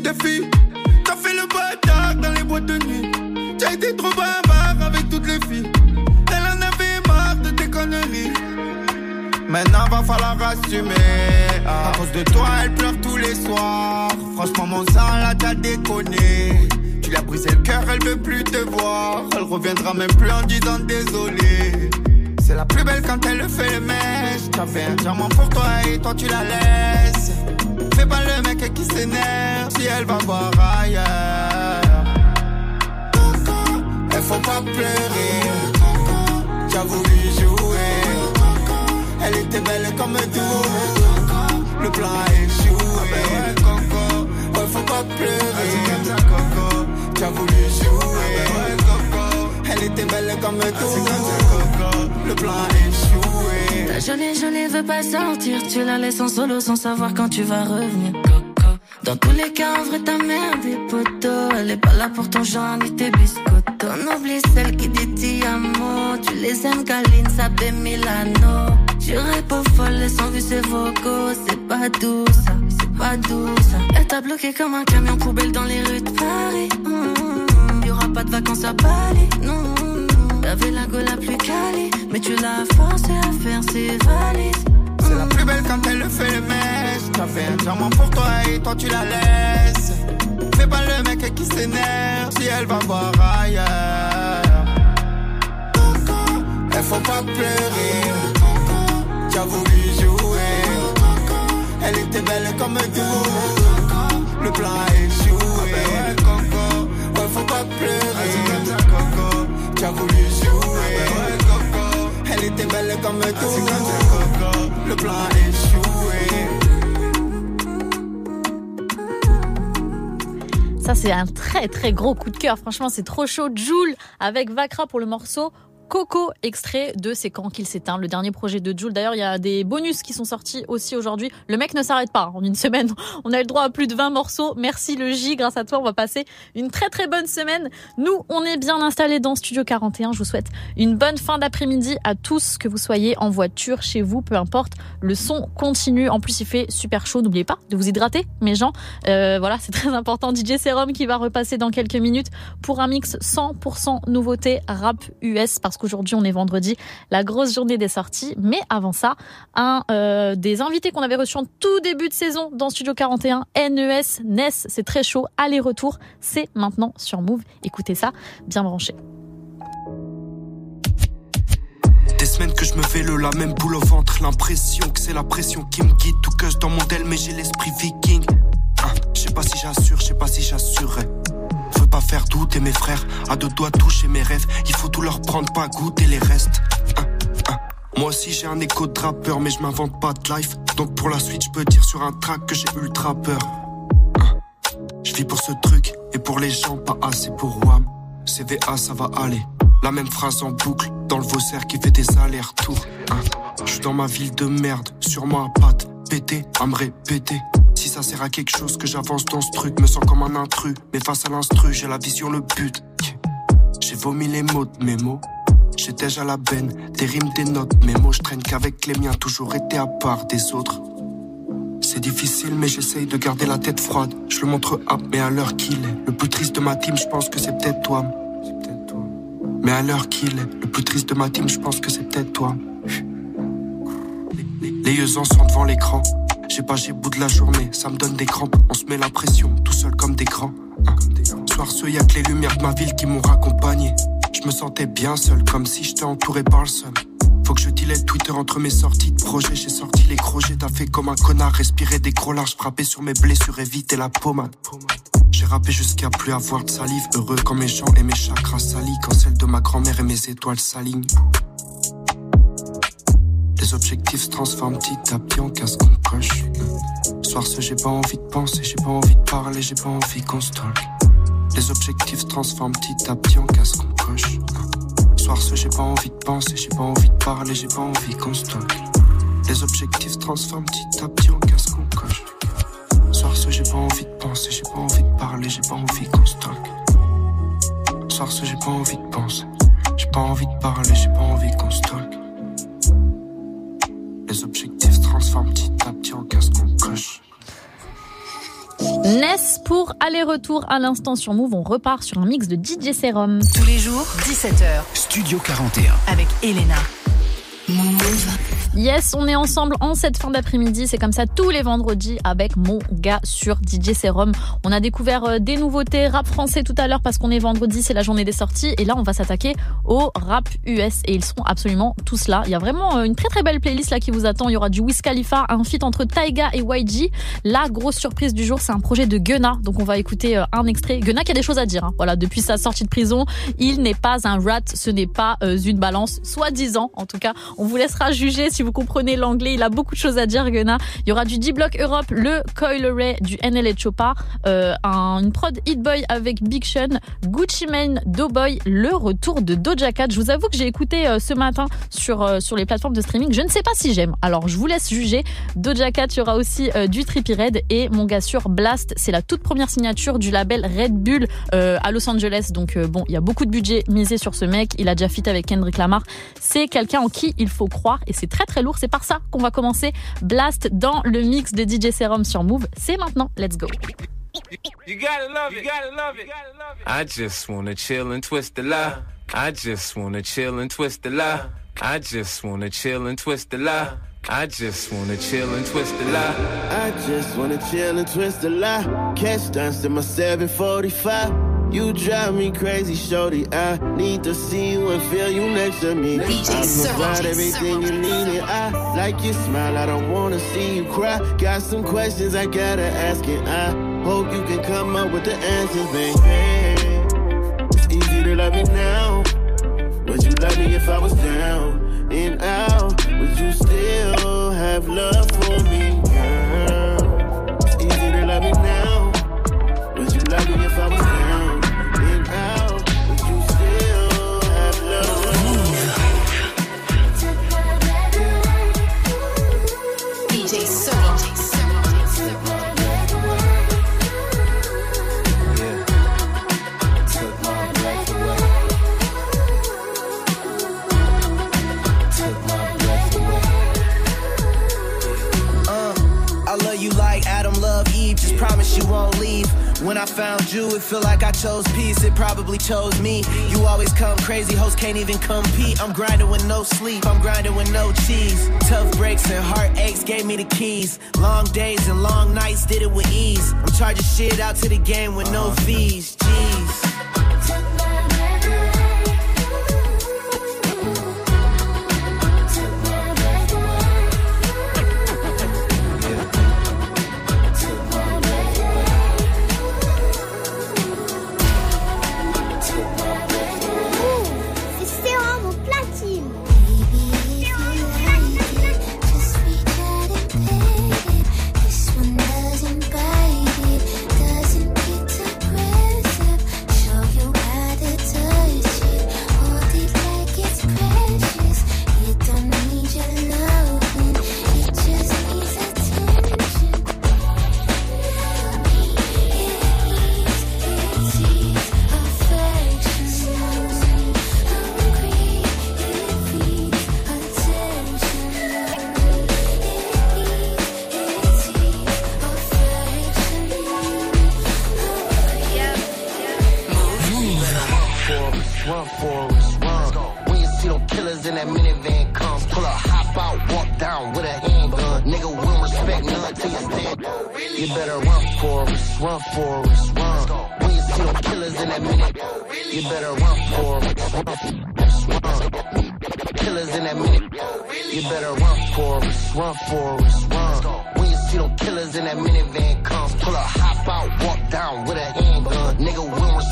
T'as fait le bâtard dans les boîtes de nuit. T'as été trop bavard avec toutes les filles. Elle en avait marre de tes conneries. Maintenant va falloir assumer. À cause de toi elle pleure tous les soirs. Franchement mon sang là t'as déconné. Tu lui as brisé le cœur elle veut plus te voir. Elle reviendra même plus en disant désolé. C'est la plus belle quand elle fait le mèche. T'as fait un diamant pour toi et toi tu la laisses Fais pas le mec qui s'énerve Si elle va voir ailleurs Elle faut pas pleurer T'as voulu jouer elle était belle comme tout. Le plan a échoué. Ouais, faut pas pleurer. Coco, tu as voulu jouer. Elle était belle comme tout. Le plan a échoué. Ta jolie, jolie veut pas sortir. Tu la laisses en solo sans savoir quand tu vas revenir. Dans tous les cas, en vrai, ta mère des potos. Elle est pas là pour ton genre ni tes biscottos. On oublie celle qui dit ti amo. Tu les aimes, Kaline, Sabé, Milano. Tu réponds folle, sans vue ses vocaux. C'est pas doux ça, c'est pas doux. Elle t'a bloqué comme un camion poubelle dans les rues de Paris. Mmh. Y aura pas de vacances à Bali, non. T'avais la gueule la plus quali, mais tu l'as forcé à faire ses valises. C'est la plus belle quand elle fait le mèche. T'as fait un diamant pour toi et toi tu la laisses. Fais pas le mec qui s'énerve si elle va voir ailleurs. Elle faut pas pleurer. Tu as voulu jouer. Elle était belle comme tout. Le plan a échoué. Ouais, faut pas pleurer. Coco, tu as voulu jouer. Coco, elle était belle comme tout. Le plan a échoué. Ça, c'est un très très gros coup de cœur. Franchement, c'est trop chaud. Joule avec Vakra pour le morceau. Coco, extrait de C'est quand qu'il s'éteint, le dernier projet de Jules. D'ailleurs, il y a des bonus qui sont sortis aussi aujourd'hui. Le mec ne s'arrête pas. En une semaine, [laughs] on a le droit à plus de 20 morceaux. Merci le J, grâce à toi, on va passer une très très bonne semaine. Nous, on est bien installés dans Studio 41. Je vous souhaite une bonne fin d'après-midi à tous, que vous soyez en voiture, chez vous, peu importe. Le son continue. En plus, il fait super chaud. N'oubliez pas de vous hydrater, mes gens. Euh, voilà, c'est très important. DJ Serum qui va repasser dans quelques minutes pour un mix 100% nouveauté rap US parce qu'aujourd'hui on est vendredi, la grosse journée des sorties. Mais avant ça, un euh, des invités qu'on avait reçu en tout début de saison dans Studio 41, NES, NES, c'est très chaud, aller-retour, c'est maintenant sur Move. Écoutez ça, bien branché. Des semaines que je me fais le la même boule au ventre, l'impression que c'est la pression qui me guide. Tout que dans mon del, mais j'ai l'esprit viking. Hein, je sais pas si j'assure, je sais pas si j'assurerai. Pas faire douter mes frères, à deux doigts toucher mes rêves. Il faut tout leur prendre, pas goûter les restes. Hein, hein. Moi aussi j'ai un écho de mais je m'invente pas de life. Donc pour la suite, je peux dire sur un track que j'ai ultra peur. Hein. Je vis pour ce truc, et pour les gens, pas assez pour WAM. CVA, ça va aller. La même phrase en boucle, dans le Vaussaire qui fait des allers-retours. Je suis dans ma ville de merde, sûrement à patte, pété, à me répéter. Si ça sert à quelque chose que j'avance dans ce truc, me sens comme un intrus. Mais face à l'instru, j'ai la vision, le but. J'ai vomi les mots de mes mots. J'ai déjà la benne, des rimes, des notes, mes mots, je traîne qu'avec les miens, toujours été à part des autres. C'est difficile, mais j'essaye de garder la tête froide. Je le montre up, mais à l'heure qu'il est. Le plus triste de ma team, je pense que c'est peut-être toi. Mais à l'heure qu'il est, le plus triste de ma team, je pense que c'est peut-être toi. Les yeux en sont devant l'écran. J'ai pas j'ai bout de la journée, ça me donne des crampes. On se met la pression, tout seul comme des grands. Soir ce, y a que les lumières de ma ville qui m'ont raccompagné. Je me sentais bien seul, comme si j'étais entouré par le seul. Faut que je dilette Twitter entre mes sorties de projets. J'ai sorti les crojets, t'as fait comme un connard. Respirer des gros larges, frapper sur mes blessures, éviter la pommade. J'ai rappé jusqu'à plus avoir de salive. Heureux quand mes chants et mes chakras salis. Quand celle de ma grand-mère et mes étoiles s'alignent. Les objectifs se transforment petit à petit en casse qu'on coche. Soir ce, j'ai pas envie de penser, j'ai pas envie de parler, j'ai pas envie qu'on stocke. Les objectifs se transforment petit à petit en casse qu'on coche. Soir ce, j'ai pas envie de penser, j'ai pas envie de parler, j'ai pas envie qu'on stocke. Les objectifs se transforment petit à petit en casse qu'on coche. Soir ce, j'ai pas envie de penser, j'ai pas envie de parler, j'ai pas envie qu'on stocke. Soir ce, j'ai pas envie de penser, j'ai pas envie de parler, j'ai pas envie qu'on stocke. Les objectifs se transforment petit à petit en casse qu'on coche. Ness pour aller-retour à l'instant sur Move. On repart sur un mix de DJ Serum. Tous les jours, 17h. Studio 41. Avec Elena. Yes, on est ensemble en cette fin d'après-midi. C'est comme ça tous les vendredis avec mon gars sur DJ Serum. On a découvert euh, des nouveautés rap français tout à l'heure parce qu'on est vendredi, c'est la journée des sorties. Et là, on va s'attaquer au rap US et ils seront absolument tous là. Il y a vraiment euh, une très très belle playlist là qui vous attend. Il y aura du Wiz Khalifa, un feat entre Taiga et YG. La grosse surprise du jour, c'est un projet de Gunna. Donc on va écouter euh, un extrait. Gunna qui a des choses à dire. hein. Voilà, depuis sa sortie de prison, il n'est pas un rat, ce n'est pas une balance, soi-disant. En tout cas, on vous laissera juger si vous comprenez l'anglais. Il a beaucoup de choses à dire, Gunna. Il y aura du D-Block Europe, le Coil Ray, du NL Chopa, euh, un, une prod Hit Boy avec Big Sean, Gucci Mane, Doughboy, le retour de Doja Cat. Je vous avoue que j'ai écouté euh, ce matin sur euh, sur les plateformes de streaming. Je ne sais pas si j'aime. Alors je vous laisse juger. Doja Cat, il y aura aussi du Trippie Red et mon gars sur Blast. C'est la toute première signature du label Red Bull à Los Angeles. Donc bon, il y a beaucoup de budget misé sur ce mec. Il a déjà fit avec Kendrick Lamar. C'est quelqu'un en qui il faut croire et c'est très très lourd. C'est par ça qu'on va commencer Blast dans le mix de DJ Serum sur Move. C'est maintenant. Let's go. You gotta love it. You gotta love it. I just wanna chill and twist the lie. I just wanna chill and twist the lie. I just wanna chill and twist the lie. I just wanna chill and twist the lie. I just wanna chill and twist the lie. Catch dance in my 745. You drive me crazy, shorty. I need to see you and feel you next to me. DJ I provide everything you need, and I like your smile. I don't wanna see you cry. Got some questions I gotta ask, and I hope you can come up with the answers, baby. It's easy to love me now. Would you love me if I was down and out? Would you still have love for me, girl? It's easy to love me now. When I found you, it feel like I chose peace. It probably chose me. You always come crazy, hoes can't even compete. I'm grinding with no sleep. I'm grinding with no cheese. Tough breaks and heartaches gave me the keys. Long days and long nights did it with ease. I'm charging shit out to the game with no fees. Jeez.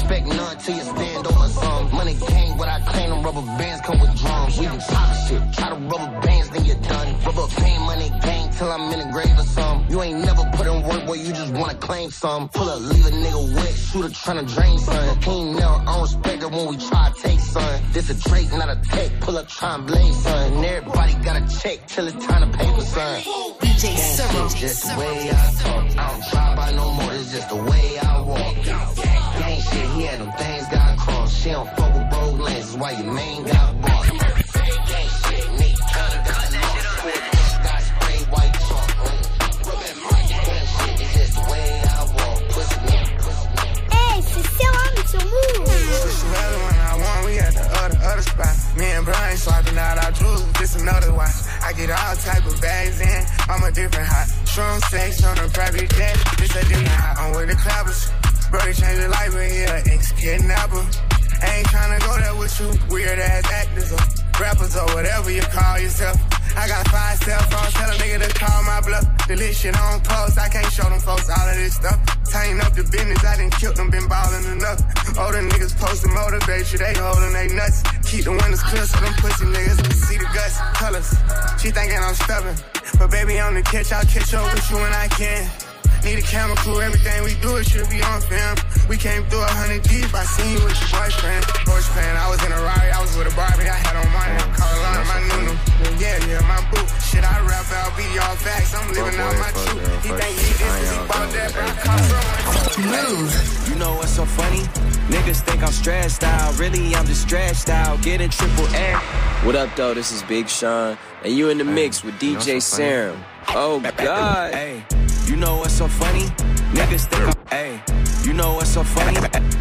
Respect none till you stand on my some. Money gang, what I claim, them rubber bands come with drums. We can talk shit, try to rubber bands, then you're done. Rubber band money gang till I'm in the grave or some. You ain't never put in work, boy, you just wanna claim some. Pull up, leave a nigga wet, shooter tryna drain, son. He ain't never unrespected when we try to take, son. This a Drake, not a tech. Pull up, try and blame, son. And everybody got a check till it's time to pay for, son. DJ Search. Just the way I talk. I don't try by no more, it's just the way I walk. Gang shit, he had them things got crossed. She don't fuck with broke lanes, that's why your main got bought. Gang shit, nigga, kinda got lost. Got spray white chalk. Gang shit, it's just the way I walk. Pussy nigga. Hey, c'est Serum sur Move. Switch the weather when I want, we at the other, other spot. Me and Brian swapping out our jewels, this another watch. I get all type of bags in, I'm a different hot. Strong sex on a private jet, this a different hot. I'm with the clappers, bro, changed the life, but yeah, ex-kidnapper. I ain't tryna go there with you, weird ass actors or rappers or whatever you call yourself. I got five cell phones, tell a nigga to call my bluff. The shit on post, I can't show them folks all of this stuff. Tighten up the business, I done killed them, been ballin' enough. Older niggas post to motivate you, they holding they nuts. Keep the windows clear so them pussy niggas can see the guts, colors. She thinking I'm stubborn, but baby on the catch, I'll catch up with you when I can. Need a camera crew, everything we do it should be on film. We came through a hundred deep, I seen you with your boyfriend. Porsche fan, I was in a Rari, I was with a Barbie, I had on mine, Carolina, my Nunu. Yeah, yeah, my boo. Shit, I rap out, be all facts, I'm living out my truth. He think he this cause he bought that, but I cost so. Move. You know what's so funny? Niggas think I'm stressed out. Really, I'm just stressed out. Getting triple A. What up, though? This is Big Sean. And you in the mix with DJ Serum. Oh, God. Hey, you know what's so funny? Niggas think I'm. Hey, you know what's so funny?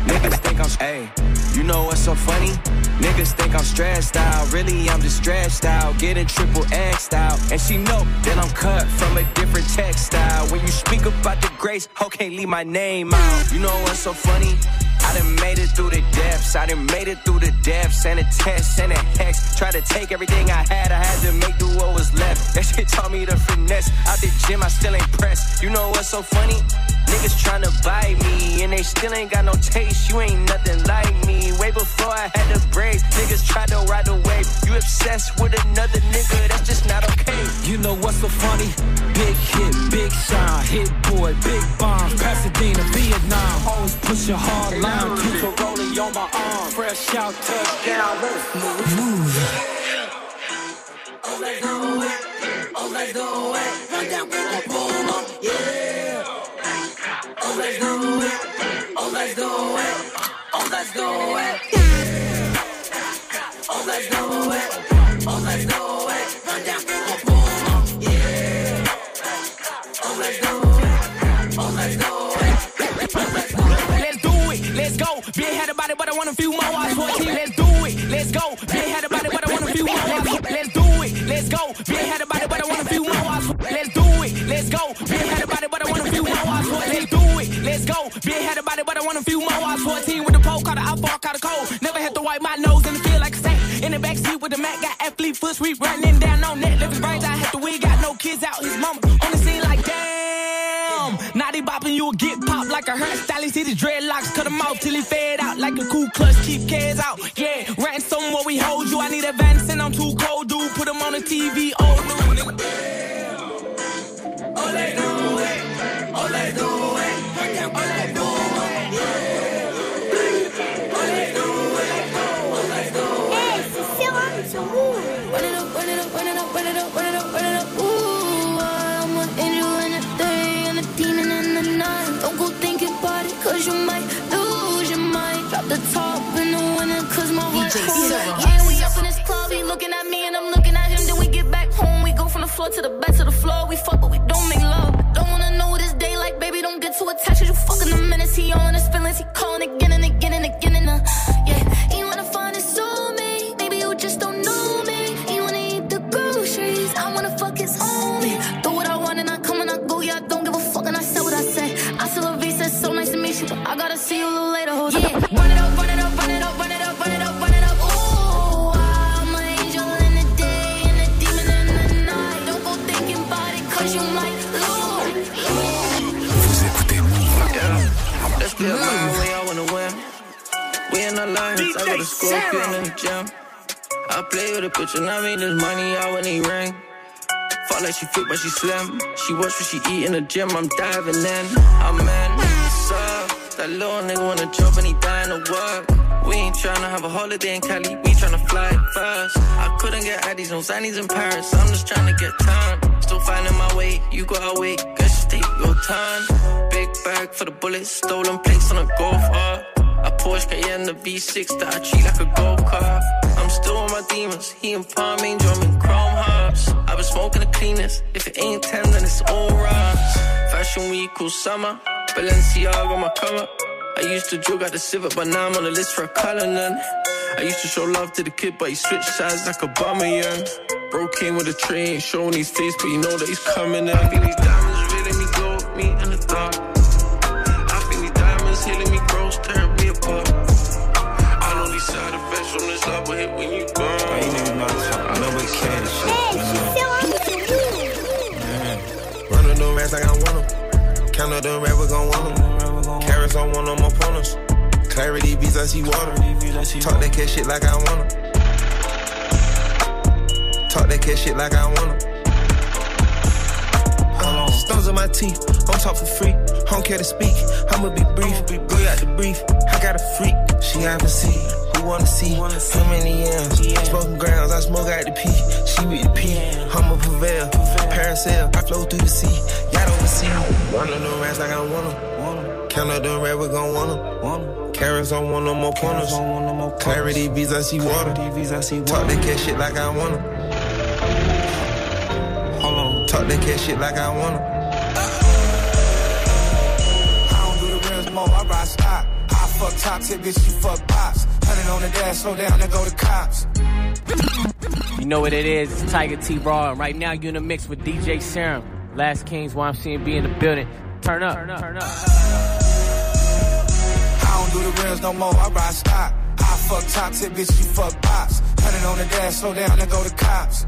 Niggas think I'm. Hey, you know what's so funny? Niggas think I'm stressed out. Really, I'm just stressed out. Getting triple X out. And she know that I'm cut from a different textile. When you speak about the grace, ho can't leave my name out. You know what's so funny? I done made it through the depths. I done made it through the depths and the tests and the hex. Tried to take everything I had. I had to make do what was left. That shit taught me to finesse. Out the gym, I still ain't pressed. You know what's so funny? Niggas tryna buy me and they still ain't got no taste. You ain't nothing like me. Way before I had the braids, niggas tried to ride the wave. You obsessed with another nigga, that's just not okay. You know what's so funny? Big hit, big shine, hit boy, big bombs, Pasadena, Vietnam. Always push a hard line, a rolling on my arm. Fresh out, touchdown, move. move. Oh, let's do it. Oh, let's do it. Run down, we gon' pull up. Yeah. Oh, let's do it. Oh, let's do it. Oh, let's do it. Oh, let's do it. Oh, let's do it. Run down. Yeah. Oh, let's do it. Oh, let's do it. Let's do it. Let's go. Be had about it, but I want a few more. I 14. Let's do it, let's go. Let's go. Be had about it, but I want a few more. I was 14 with the pole, caught the outfall, caught the cold. Never had to wipe my nose and feel like a sack. In the backseat with the Mac, got athlete foot sweep running down on net. Left his brains, I had to wig, got no kids out. His mama on the scene like damn. Naughty bopping, you'll get popped like a hairstylist. The dreadlocks, cut him off till he fade out like a cool clutch. Keep kids out, yeah. Ransom where we hold you. I need advance and I'm too cold, dude. Put him on the TV, oh, no. Oh, let's do it. Oh, let's do it. Yeah, we up in this club, he looking at me and I'm looking at him. Then we get back home, we go from the floor to the back to the floor. We fuck, but we don't make love. To in the gym. I play with a bitch and I make this money out when he ring. Fuck like she fit, but she slim. She watch what she eat in the gym, I'm diving in. I'm in, that little nigga wanna jump and he dying to work. We ain't tryna have a holiday in Cali, we tryna fly fast. I couldn't get Addies on Zannies in Paris, I'm just tryna get time. Still finding my way, you gotta wait, guess you take your time. Big bag for the bullets, stolen plates on a golf art. A Porsche Cayenne, the V6 that I treat like a gold car. I'm still on my demons, he in Palm Angel, I'm in Chrome Hearts. I've been smoking the cleanest, if it ain't 10 then it's all rocks. Fashion week, cool summer, Balenciaga my cover. I used to joke at the Civic, but now I'm on the list for a color Cullinan. I used to show love to the kid, but he switched sides like a bummer, yeah. Bro came with a tray, ain't showing his face, but you know that he's coming in. I feel these diamonds really me glow with me in the dark. From this love will hit when you gone. I ain't even about to talk. I know what cash Run the rats like I want them. Count up the rap, we gon' want them. Carrots on one of my opponents. Clarity beats, I see water. Talk that cash shit like I want them. Talk that cash shit like I want them. Stones in my teeth, don't talk for free. Don't care to speak, I'ma be brief. Go out the brief, I got a freak. She haven't see. Who wanna see? How many M's? Smoking grounds, I smoke out the P. She with the P. I'ma prevail. Parasail, I flow through the sea. Y'all don't wanna see. Run on them rats like I want them. Count up them rats, we gon' want them. Carrots on one of more corners. Clarity beats, I see water. Talk that cash shit like I want them. Hold on. Talk that cash shit like I want them. I don't do the rims more, I ride stock. I fuck top tip, bitch, you fuck box. Hundred on the dash, slow down and go to cops. You know what it is, it's Tiger T Raw, and right now you in the mix with DJ Serum. Last Kings YMCMB in the building. Turn up, turn up, turn up. I don't do the rims no more, I ride stock. I fuck top tip, bitch, you fuck box. Hundred on the dash, slow down and go to cops.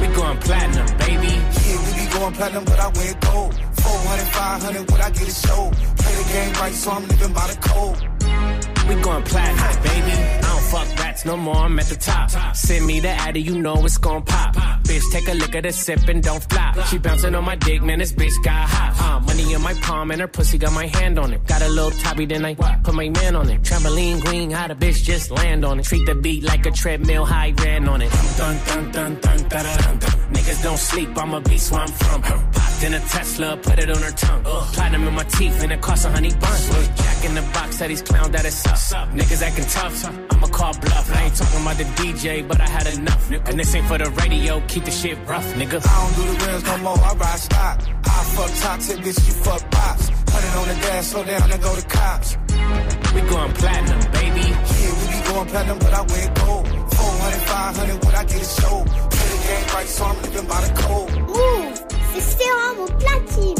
We going platinum, baby. Yeah, we be going platinum, but I wear gold. 400, 500, when I get a show. Play the game right, so I'm living by the code. We going platinum, baby. I don't fuck rats no more, I'm at the top. Send me the addy, you know it's gon' pop. Bitch, take a look at her sip and don't flop. She bouncing on my dick, man, this bitch got hot. Uh, money in my palm and her pussy got my hand on it. Got a little toppy, then I put my man on it. Trampoline queen, how the bitch just land on it. Treat the beat like a treadmill, high ran on it. Dun dun dun dun dun dun dun. Niggas don't sleep, I'm a beast where I'm from. Popped in a Tesla, put it on her tongue. Platinum in my teeth, and it cost a honey bun. Jack in the box, said he's clown that it's up. Niggas acting tough, I'ma call bluff. I ain't talking about the DJ, but I had enough. And this ain't for the radio, keep the shit rough, nigga. I don't do the rims no more, I ride stock. I fuck top tip, bitch, you fuck box. Hundred on the dash, slow down and go to cops. We going platinum, baby. Yeah, we be going platinum, but I wear gold. 400, 500 when I get a show. Play the game right, so I'm living by the code. Move, au platine.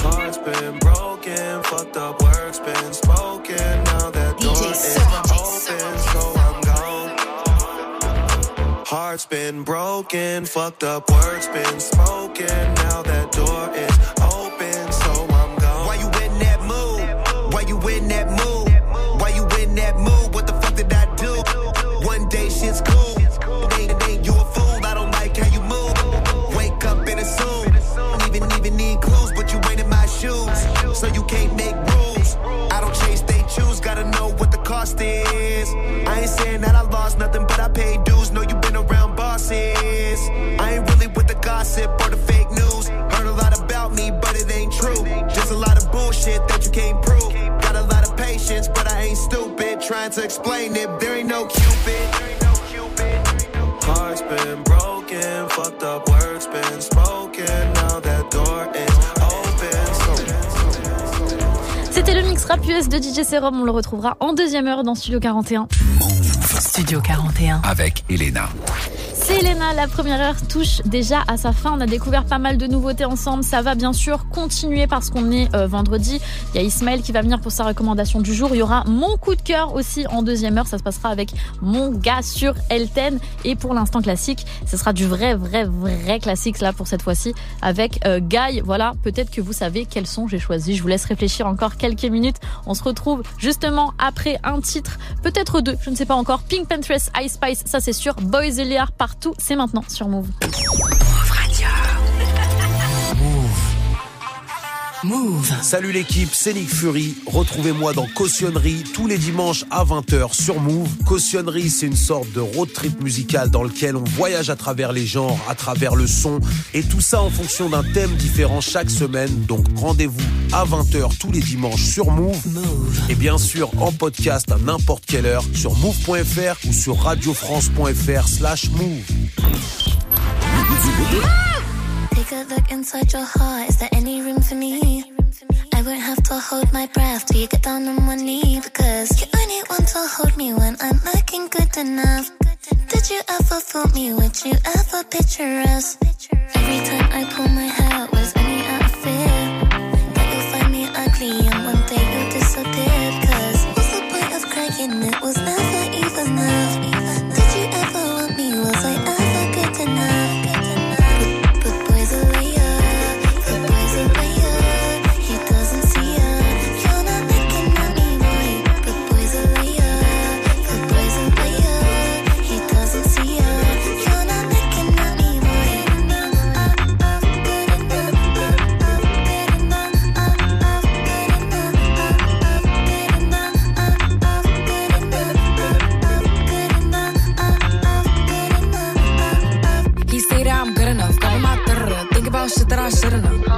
Heart's been broken, fucked up words been spoken. Now that door is open, so I'm gone. Heart's been broken, fucked up words been spoken. Now that door is lot of bullshit that you can't prove. Got a lot of patience, but I ain't stupid. Trying to explain it, there ain't no cupid. Heart's been broken, fucked up words been spoken. Now that door is open, so C'était le mix rap US de DJ Serum. On le retrouvera en deuxième heure dans Studio 41. Studio 41. Avec Elena. C'est Elena, la première heure touche déjà à sa fin. On a découvert pas mal de nouveautés ensemble. Ça va bien sûr continuer parce qu'on est euh, vendredi. Il y a Ismaël qui va venir pour sa recommandation du jour. Il y aura mon coup de cœur aussi en deuxième heure. Ça se passera avec mon gars sur Elten. Et pour l'instant classique, ce sera du vrai, vrai, vrai classique là pour cette fois-ci avec euh, Guy. Voilà, peut-être que vous savez quels son j'ai choisi. Je vous laisse réfléchir encore quelques minutes. On se retrouve justement après un titre, peut-être deux, je ne sais pas encore. Pink Panthers, Ice Spice, ça c'est sûr. Boys et Léar partout, c'est maintenant sur Move. Move. Salut l'équipe, c'est Nick Fury. Retrouvez-moi dans Cautionnerie tous les dimanches à 20h sur Move. Cautionnerie, c'est une sorte de road trip musical dans lequel on voyage à travers les genres, à travers le son et tout ça en fonction d'un thème différent chaque semaine. Donc rendez-vous à 20h tous les dimanches sur Move. Et bien sûr en podcast à n'importe quelle heure sur move.fr ou sur radiofrance.fr slash move. Take a look inside your heart. Is there any room for me? I won't have to hold my breath till you get down on one knee because you only want to hold me when I'm looking good enough. Did you ever fool me? Would you ever picture us? Every time I pull my hair was only out of fear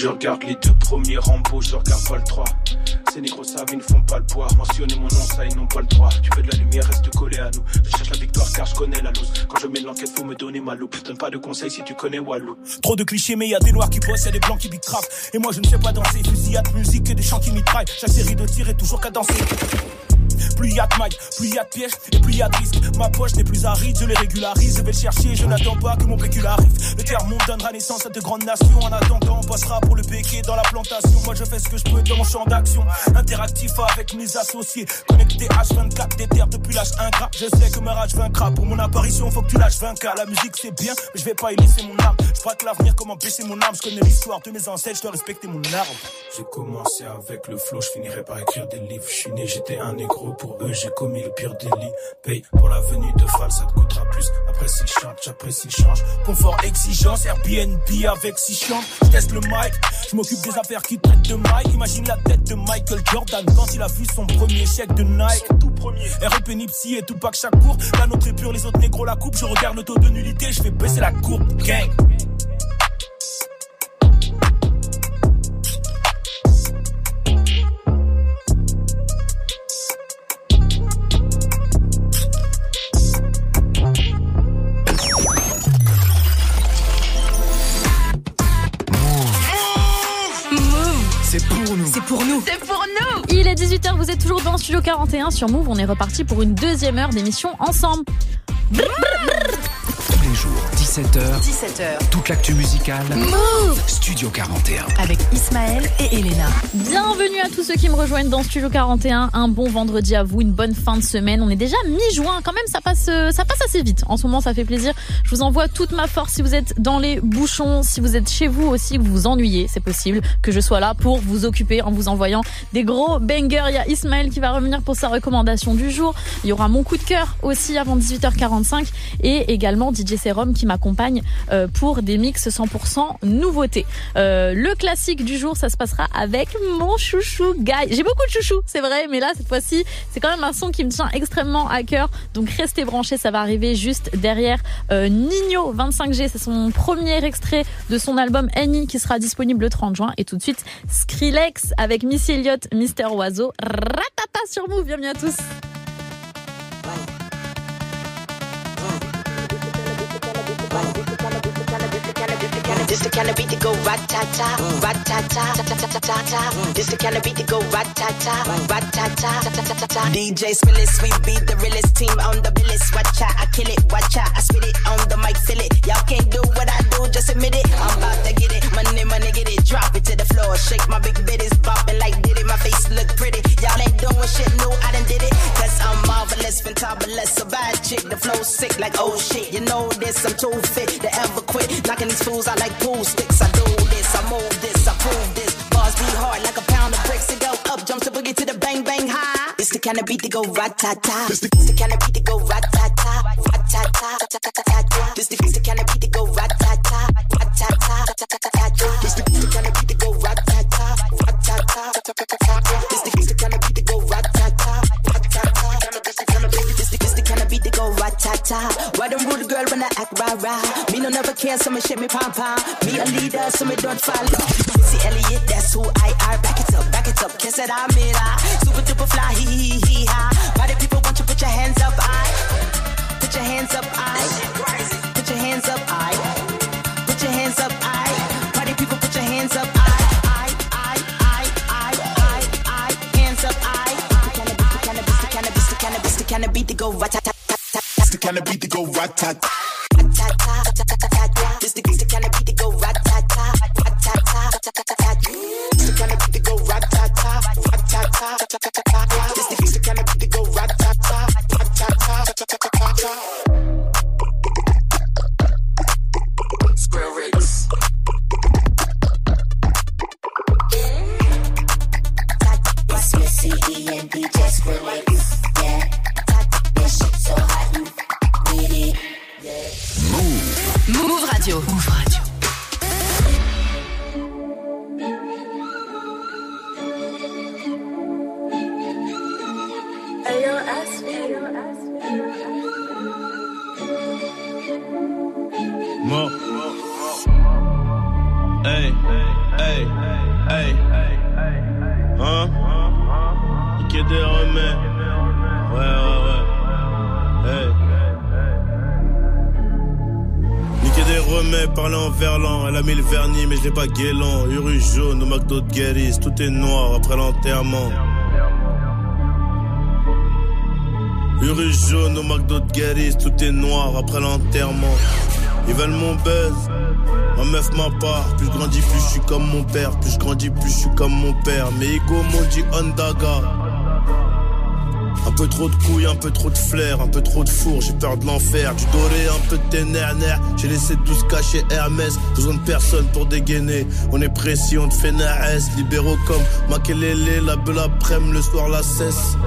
Je regarde les deux premiers Rambo, je regarde pas le 3. Ces négros savent, ils ne font pas le poids. Mentionner mon nom, ça, ils n'ont pas le droit. Tu veux de la lumière, reste collé à nous. Je cherche la victoire car je connais la loose. Quand je mène l'enquête, faut me donner ma loupe. Donne pas de conseils si tu connais Walou. Trop de clichés, mais y a des noirs qui bossent, y a des blancs qui trap. Et moi je ne sais pas danser, fusillade, musique et des chants qui mitraillent. Chaque série de tirs est toujours danser. Plus y a de mailles, plus y a de pièges et plus y a de risques. Ma poche n'est plus aride, je les régularise. Je vais le chercher, je n'attends pas que mon pécule arrive. Le terre monde donnera naissance à de grandes nations. En attendant, on passera pour le béquet dans la plantation. Moi je fais ce que je peux dans mon champ d'action. Interactif avec mes associés. Connecté H24 des terres depuis l'âge ingrat. Je sais que ma rage vaincra. Pour mon apparition, faut que tu lâches 20K. La musique c'est bien, mais je vais pas y laisser mon âme. Je braque l'avenir, comment baisser mon âme. Je connais l'histoire de mes ancêtres, je dois respecter mon arbre. J'ai commencé avec le flow, je finirai par écrire des livres. Je suis né, j'étais un négro pour eux, j'ai commis le pire délit. Paye pour la venue de Fall, ça te coûtera plus. Après s'il chante, j'apprécie le change. Confort, exigence, Airbnb avec six chambres. Je teste le mic, je m'occupe des affaires qui traitent de Mike. Imagine la tête de Michael Jordan quand il a vu son premier chèque de Nike. tout premier. REP Nipsey et Tupac Shakur. La nôtre est pure, les autres négros la coupe. Je regarde le taux de nullité, je fais baisser la courbe. Gang. C'est pour nous Il est 18h, vous êtes toujours dans Studio 41 sur Move. On est reparti pour une deuxième heure d'émission ensemble. Brr jours, 17h. 17h. Toute l'actu musicale. Move Studio 41. Avec Ismaël et Elena. Bienvenue à tous ceux qui me rejoignent dans Studio 41. Un bon vendredi à vous, une bonne fin de semaine. On est déjà mi-juin. Quand même, ça passe, euh, ça passe assez vite. En ce moment, ça fait plaisir. Je vous envoie toute ma force si vous êtes dans les bouchons, si vous êtes chez vous aussi, que vous vous ennuyez. C'est possible que je sois là pour vous occuper en vous envoyant des gros bangers. Il y a Ismaël qui va revenir pour sa recommandation du jour. Il y aura mon coup de cœur aussi avant 18h45 et également DJ Serum qui m'accompagne euh, pour des mix 100% nouveautés. Euh, le classique du jour, ça se passera avec mon chouchou Guy. J'ai beaucoup de chouchous, c'est vrai, mais là cette fois-ci, c'est quand même un son qui me tient extrêmement à cœur. Donc restez branchés, ça va arriver juste derrière euh, Nino 25G. C'est son premier extrait de son album Annie qui sera disponible le 30 juin. Et tout de suite, Skrillex avec Missy Elliott, Mister Oiseau. Ratata sur Move, bienvenue à tous. Like this the kind of beat to go rat-ta-ta, rat-ta-ta, ta-ta-ta-ta-ta. This the kind of beat to go rat-ta-ta, rat-ta-ta, ta-ta-ta-ta. DJ Spillis, we be the realest team on the billis. Watch out, I kill it, watch out, I spit it on the mic, feel it. Y'all can't do what I do, just admit it. I'm about to get it, money, money, get it, drop it to the floor. Shake my big bitties, bopping like did it. My face look pretty. Y'all ain't doing shit new, I done did it. Cause I'm marvelous, fantabulous, a bad chick. The flow sick like oh shit. You know this, I'm too fit to ever quit. Knocking these fools out like pool sticks. I do this, I move this, I prove this. Bars be hard like a pound of bricks. It go up, jumps the boogie to the bang bang high. It's the kind of beat to go rat ta ta. It's the kind of beat to go rat ta ta, rat ta ta, care, so me shit me pom pom. Me a leader, so me don't follow. Missy Elliott, that's who I are. Back it up, back it up, kiss it, I'm it. ah. Super duper fly, hee hee hee ha. Party people want you put your hands up, I. Put your hands up, I. Put your hands up, I. Put your hands up, I. Party people put your hands up, I. Cannabis, cannabis, cannabis, cannabis, to go rat tat tat tat. Beat to go rat. Guéris. Tout est noir après l'enterrement. Uru jaune au McDo de Guéris. Tout est noir après l'enterrement. Ils veulent mon buzz. Ma meuf ma part, plus je grandis, plus je suis comme mon père. Plus je grandis, plus je suis comme mon père. Mais ego m'ont dit Ondaga. Un peu trop de couilles, un peu trop de flair, un peu trop de four, j'ai peur de l'enfer. Du doré, un peu de nerfs, j'ai laissé tous cacher Hermès. Besoin de personne pour dégainer. On est précis, on te fait naes. Libéraux comme Makelele, la belle après-midi, le soir la cesse.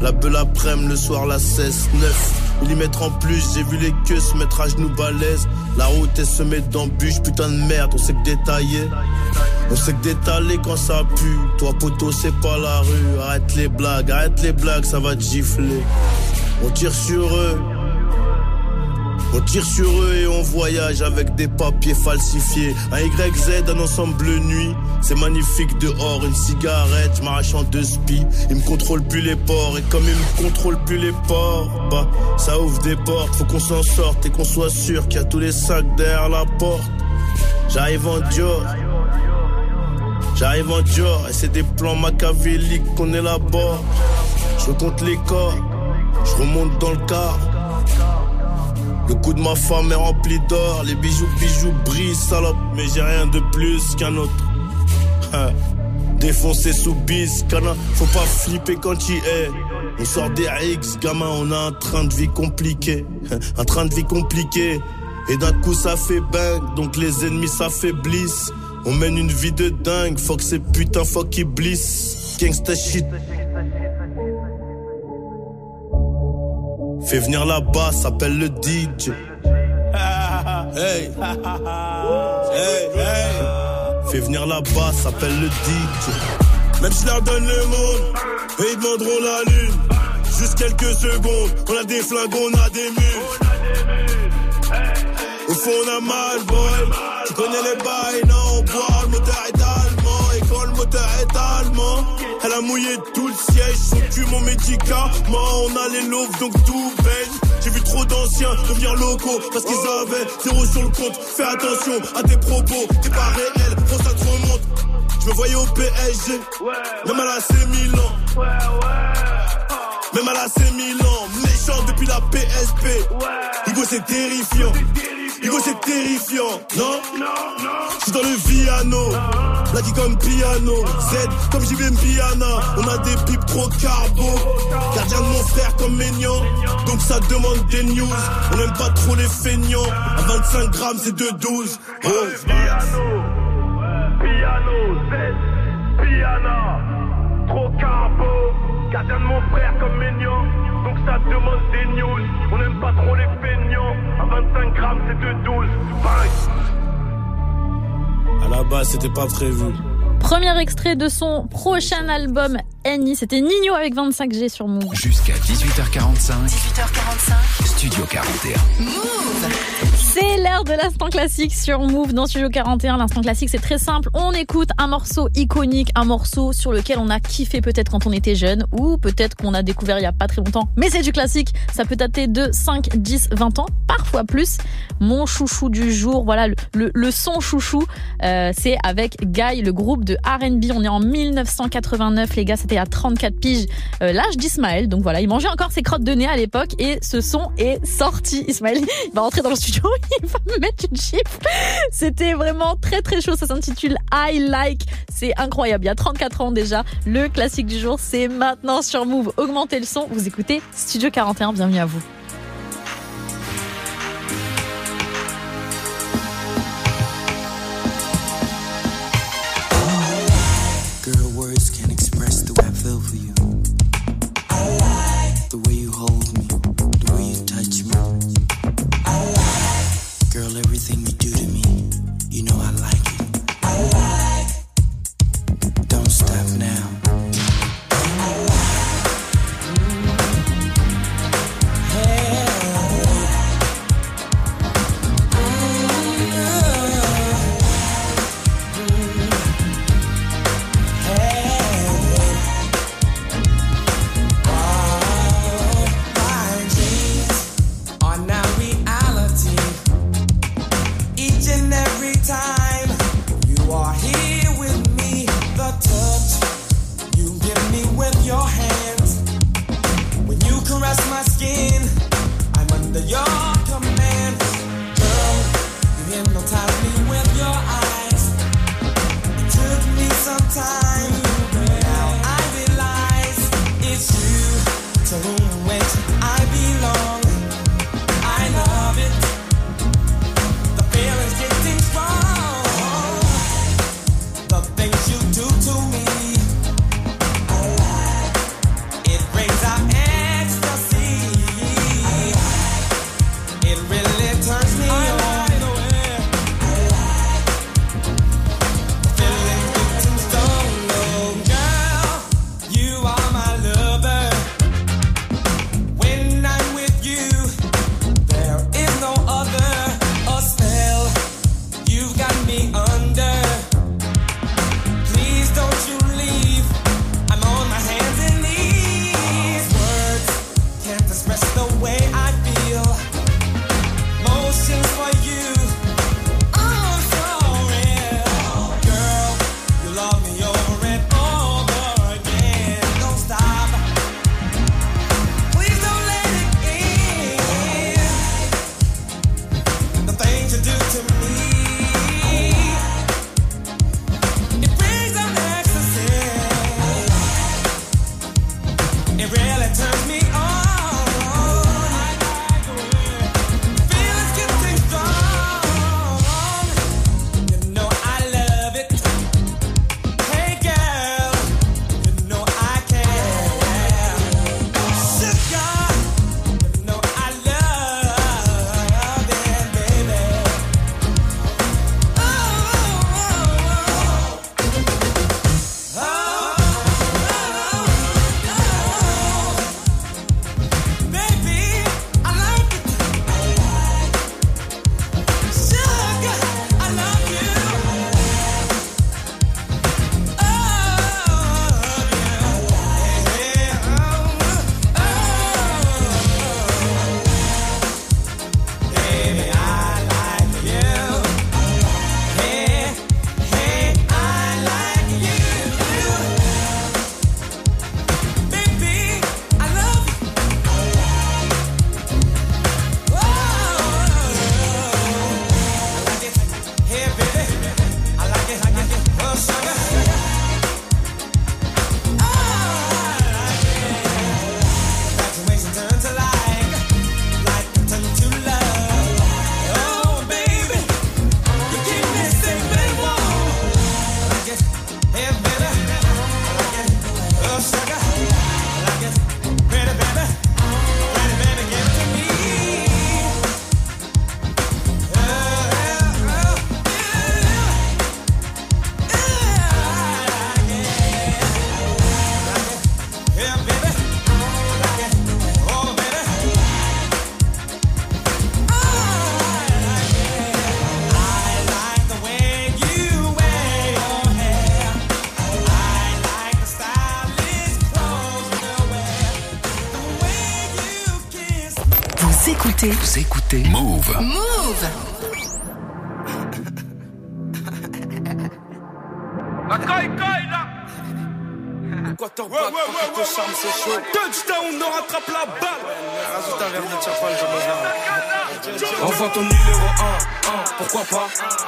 La belle après-midi, le soir la cesse. 9 millimètres en plus, j'ai vu les queues se mettre à genoux balèze. La route est semée d'embûches, putain de merde, on sait que détailler. On sait que d'étaler quand ça pue. Toi, poteau, c'est pas la rue. Arrête les blagues, arrête les blagues, ça va te gifler. On tire sur eux. On tire sur eux et on voyage avec des papiers falsifiés. Un YZ, un ensemble nuit. C'est magnifique dehors, une cigarette, je m'arrache en deux spies. Ils me contrôlent plus les ports et comme ils me contrôlent plus les ports, bah ça ouvre des portes. Faut qu'on s'en sorte et qu'on soit sûr qu'il y a tous les sacs derrière la porte. J'arrive en Dior. J'arrive en Dior et c'est des plans machiavéliques qu'on élabore. Je compte les corps, je remonte dans le car. Le cou de ma femme est rempli d'or, les bijoux, bijoux brillent, salope, mais j'ai rien de plus qu'un autre. [laughs] Défoncé sous bis, cana, faut pas flipper quand tu es. On sort des X, gamin, on a un train de vie compliqué. [laughs] Un train de vie compliqué. Et d'un coup ça fait bang, donc les ennemis s'affaiblissent. On mène une vie de dingue, faut que ces putains fuck blissent. Gangsta shit. Fais venir là-bas, s'appelle le DJ. [laughs] Hey, hey, hey. Fais venir là-bas, s'appelle le DJ. Même si leur donne le monde, et ils demanderont la lune. Juste quelques secondes, on a des flingues, on a des mules. Au fond, on a mal, boy. Tu connais les bails, non, on boit, le moteur est allemand. Et quand le moteur est allemand, elle a mouillé tout le siège. Son cul, mon médicament. On a les loaves, donc tout baigne. J'ai vu trop d'anciens devenir locaux parce qu'ils avaient zéro sur le compte. Fais attention à tes propos, t'es pas réel, faut ça te remonte. Je me voyais au PSG, même à la C Milan. Même à la C Milan, méchant depuis la PSP. Hugo c'est terrifiant. Hugo c'est terrifiant, non Je suis dans le Viano, qui comme piano. Z comme j'y vais piano. On a des pipes trop carbo. Gardien de mon frère comme Maignan. Donc ça demande des news. On aime pas trop les feignants. À 25 grammes c'est 2,12. Oh. Piano, piano, Z, piana, trop carbo, gardien de mon frère comme Maignan, donc ça demande des news, on n'aime pas trop les feignants, à 25 grammes c'est de 12, pareil. À la base, c'était pas prévu. Premier extrait de son prochain album Annie, c'était Nino avec 25G sur Move. Jusqu'à 18h45. 18h45. Studio 41. C'est l'heure de l'instant classique sur Move dans Studio 41. L'instant classique, c'est très simple. On écoute un morceau iconique, un morceau sur lequel on a kiffé peut-être quand on était jeune ou peut-être qu'on a découvert il y a pas très longtemps. Mais c'est du classique. Ça peut dater de 5, 10, 20 ans, parfois plus. Mon chouchou du jour, voilà, le, le- le son chouchou, euh, c'est avec Guy, le groupe de R&B. On est en 1989, les gars, c'était à 34 piges, euh, l'âge d'Ismaël. Donc voilà, il mangeait encore ses crottes de nez à l'époque et ce son est sorti. [laughs] Ismaël, il va rentrer dans le studio, [laughs] il va me mettre une chiffre. C'était vraiment très très chaud. Ça s'intitule I Like. C'est incroyable. Il y a 34 ans déjà. Le classique du jour, c'est maintenant sur Move. Augmentez le son. Vous écoutez Studio 41. Bienvenue à vous.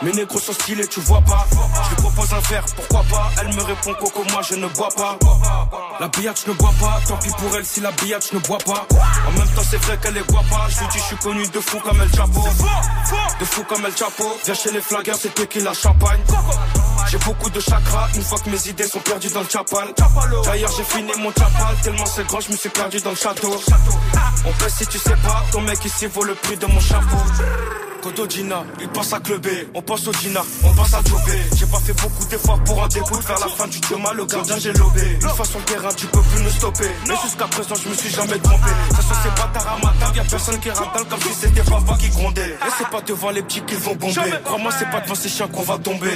Mes négros sont stylés, tu vois pas. Je lui propose un verre, pourquoi pas? Elle me répond Coco, moi je ne bois pas. La billette, je ne bois pas Tant pis pour elle si la billette, je ne bois pas. En même temps, c'est vrai qu'elle est guapa Je lui dis, je suis connu de fou comme El Chapo. De fou comme El Chapo. Viens chez les flaggers, c'est toi qui la champagne. J'ai beaucoup de chakras une fois que mes idées sont perdues dans le chapal. D'ailleurs, j'ai fini mon chapal tellement c'est grand, je me suis perdu dans le château. On fait si tu sais pas, ton mec ici vaut le prix de mon chapeau. Kodo Gina, il pense à clubber, on pense au Gina, on pense à jobber. J'ai pas fait beaucoup d'efforts pour en découdre, vers la fin du chemin, le gardien j'ai lobé. Une fois sur le terrain, tu peux plus nous stopper. Mais jusqu'à présent, je me suis jamais trompé. Ça se c'est bâtard à ma table, y'a personne qui ratale comme si c'était papa qui grondait. Et c'est pas devant les petits qu'ils vont bomber. Crois-moi, c'est pas devant ces chiens qu'on va tomber.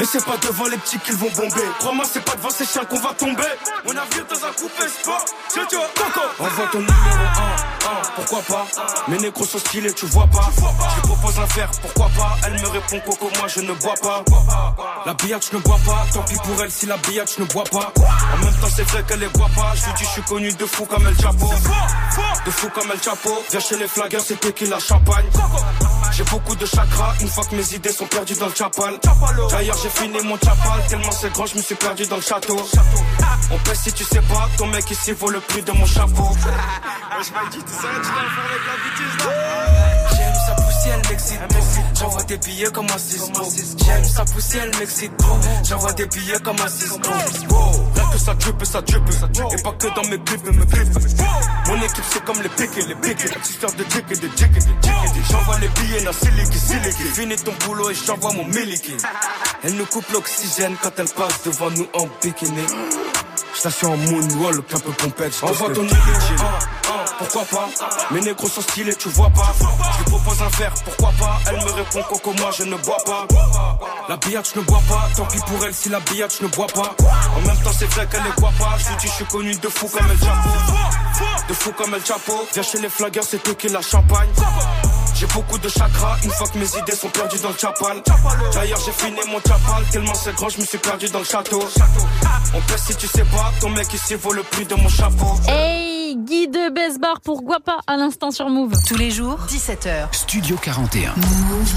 Et c'est pas devant les petits qu'ils vont bomber. Crois-moi, c'est pas devant ces chiens qu'on va tomber. On a vu dans un coupé sport. Coco. Envoie ton numéro 1, 1, pourquoi pas? Mes négros sont stylés, tu vois pas. Je lui propose un verre, pourquoi pas? Elle me répond Coco, moi je ne bois pas. La billette, je ne bois pas. Tant pis pour elle si la billette, je ne bois pas. En même temps, c'est vrai qu'elle est guapa Je lui dis, je suis connu de fou comme El Chapo. De fou comme El Chapo. Viens chez les flaggers, c'est toi qui la champagne. J'ai beaucoup de chakras. Une fois que mes idées sont perdues dans le chapal. D'ailleurs, j'ai fini mon chapal. Tellement c'est grand, je me suis perdu dans le château. On paie si tu sais pas, ton mec ici vaut le prix de mon chapeau. [laughs] J'aime sa poussière, elle m'excite. J'envoie des billets comme un Cisco. J'aime sa poussière, elle m'excite. J'envoie des billets comme un Cisco. Rien que ça drip, ça drip. Et pas que dans mes clips et mes clips. Mon équipe, c'est comme les piques les piques. Histoire de jick et de jick et de et J'envoie les billets dans siliki, siliki. Finis ton boulot et j'envoie mon miliki. [laughs] Elle nous coupe l'oxygène quand elle passe devant nous en bikini. Station en moonwalk, un peu pompette. Envoie ton numéro 1, 1, pourquoi pas? Mes négros sont stylés, tu vois pas. Je lui propose un verre, pourquoi pas? Elle me répond Coco, moi je ne bois pas. La billette, je ne bois pas Tant pis pour elle si la billette, je ne bois pas. En même temps, c'est vrai qu'elle est guapa Je lui dis, je suis connu de fou comme El Chapo De fou comme El Chapo Viens chez les flaggers, c'est toi qui la champagne j'ai beaucoup de chakras une fois que mes idées sont perdues dans le chapal. D'ailleurs, j'ai fini mon chapal tellement c'est grand, je me suis perdu dans le château. On paie si tu sais pas, ton mec ici vaut le prix de mon chapeau. Guy de Besbar pour Guapa à l'instant sur Move. Tous les jours, 17h. Studio 41. Move.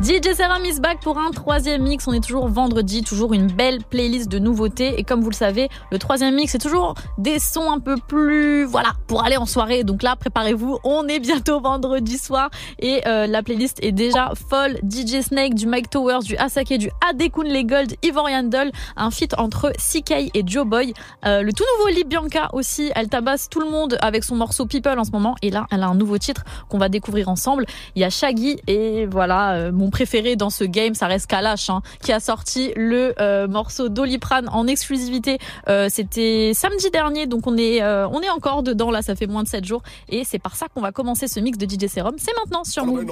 DJ Serum is back pour un troisième mix. On est toujours vendredi, toujours une belle playlist de nouveautés. Et comme vous le savez, le troisième mix, c'est toujours des sons un peu plus, voilà, pour aller en soirée. Donc là, préparez-vous, on est bientôt vendredi soir. Et euh, la playlist est déjà folle. DJ Snake, du Mike Towers, du Asake, du Adekun Les Gold, Ivorian Doll. Un feat entre CK et Joe Boy. Euh, le tout nouveau Lib Bianca aussi. Elle tabasse tout le monde avec son morceau People en ce moment. Et là, elle a un nouveau titre qu'on va découvrir ensemble. Il y a Shaggy et voilà, euh, préféré dans ce game, ça reste Kalash, hein, qui a sorti le euh, morceau Doliprane en exclusivité. Euh, C'était samedi dernier, donc on est, euh, on est encore dedans là, ça fait moins de 7 jours. Et c'est par ça qu'on va commencer ce mix de DJ Serum. C'est maintenant sur Move.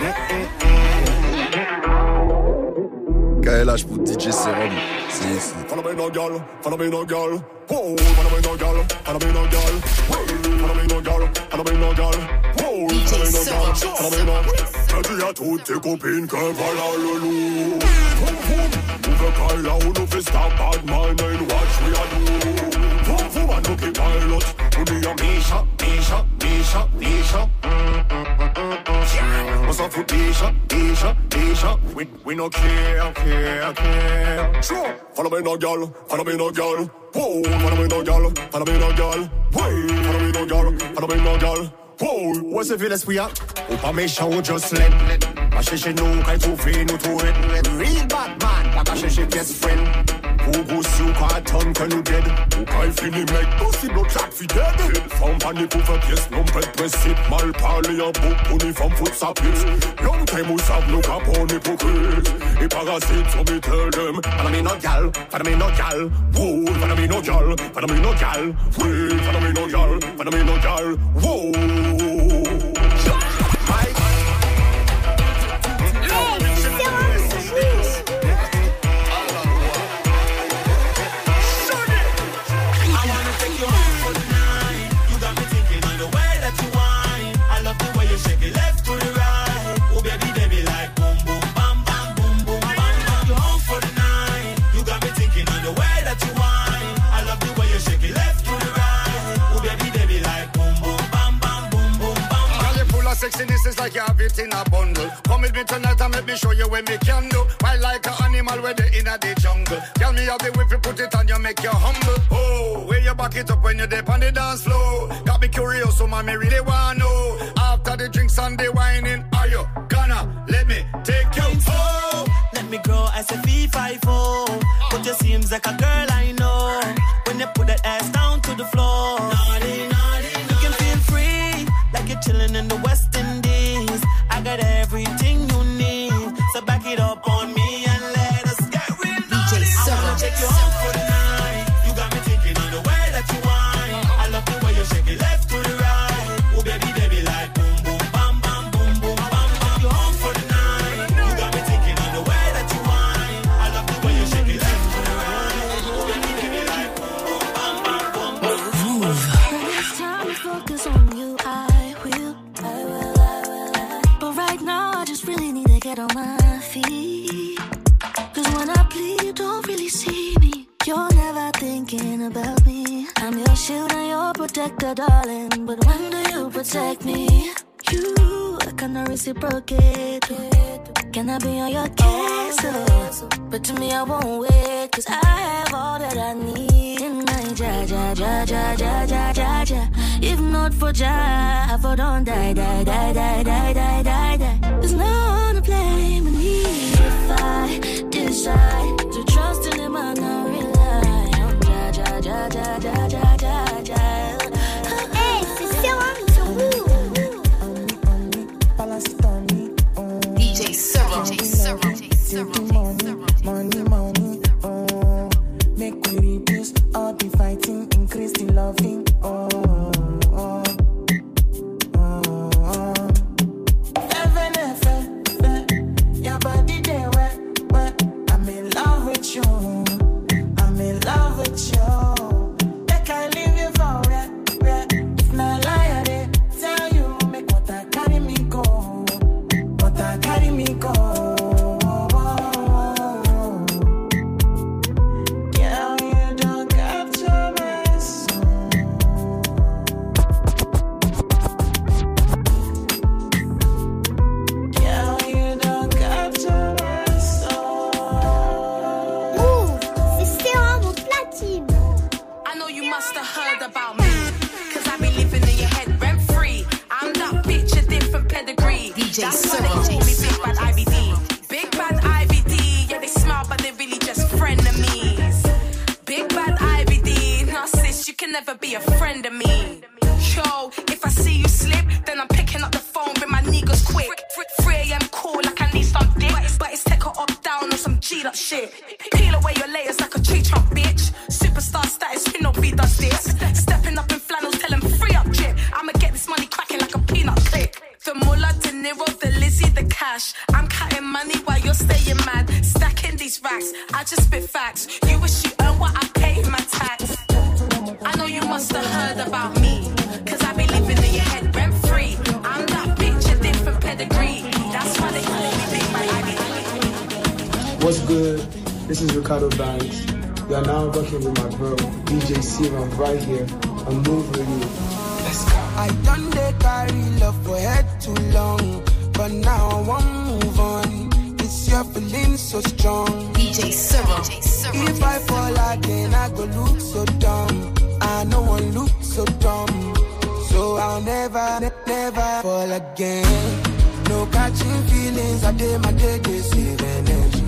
[laughs] follow me no girl, follow me no girl. Whoa, follow me no girl, follow me no. Je dis à toutes tes copines que voilà le loup. Ouvre Kyle, où nous fait stop bad mind and watch we a do. Vroom, vroom, and look at pilot. Who be a Misha, Misha, Misha, Misha. On s'en fout Misha, Misha, Misha. We, we no care, care, care. Sure. Follow me no girl, follow me no girl. Whoa, follow me no girl, follow me no girl. Wait, follow me no girl, follow me no girl. Whoa, où est-ce que l'esprit a? Ou pas méchant ou just let. Pas chercher nous, quand il nous. Real bad man, pas qu'à chercher best friend. Ou gros sou, quand attendre que nous dead. Ou quand il finit mec, possible au chat fi dead. Femme panique ou fait pièce, non pète principe. Mal parler en boucle, pour ni femme fout sa piste. Long time ou savent nous capons hypocrite. Et parasites, so me tell them. Follow me no gal, follow me no gal. Whoa, follow me no gal, follow me no gal. Wait, follow me no gal, follow me no gal. Whoa. Girl, you full of sexiness, it's like you have it in a bundle. Come with me tonight and let me show you what me can do. Wild like an animal where they in a the jungle. Tell me how the whip you put it on you, make you humble. Oh, where you back it up when you dip on the dance floor. Got me curious, so mommy really wanna know. After the drinks and the whining, are you gonna let me take you home? Let me grow as a V5 But you seems like a girl I know. When you put that ass down to the floor. Naughty, naughty, You can feel free, like you're chilling in the West protector, darling. But when do you protect me? You, I cannot reciprocate. Can I be on your case? oh? But to me, I won't wait. Cause I have all that I need in my ja, ja, ja, ja, ja, ja, ja, ja. If not for Ja, I for don't die, die, die, die, die, die, die, die. There's no one to blame me. If I decide to trust in him, I'm not rely on ja, ja, ja, ja, ja, ja, DJ Serum. DJ Serum. Stacking I just spit facts. You wish you earned what I paid my tax. I know you must have heard about me. Cause I be living in your head rent free. I'm that bitch, a different pedigree. That's why they call me Big Bad IBD. What's good? This is Ricardo Banks. You are now working with my bro, DJ Serum, right here on Move Review. Let's go. I done they carry love for head too long, but now so strong. DJ Cyril. If I fall again, I go look so dumb. I know I look so dumb, so I'll never, ne- never fall again. No catching feelings, I did my day, they save energy.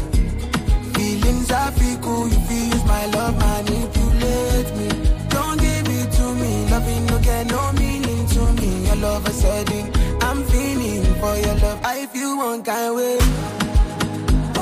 Feelings I feel cool, you feel use my love, manipulate me. Don't give it to me, loving no get no meaning to me. Your love is sudden, I'm feeling for your love. I feel one kind way.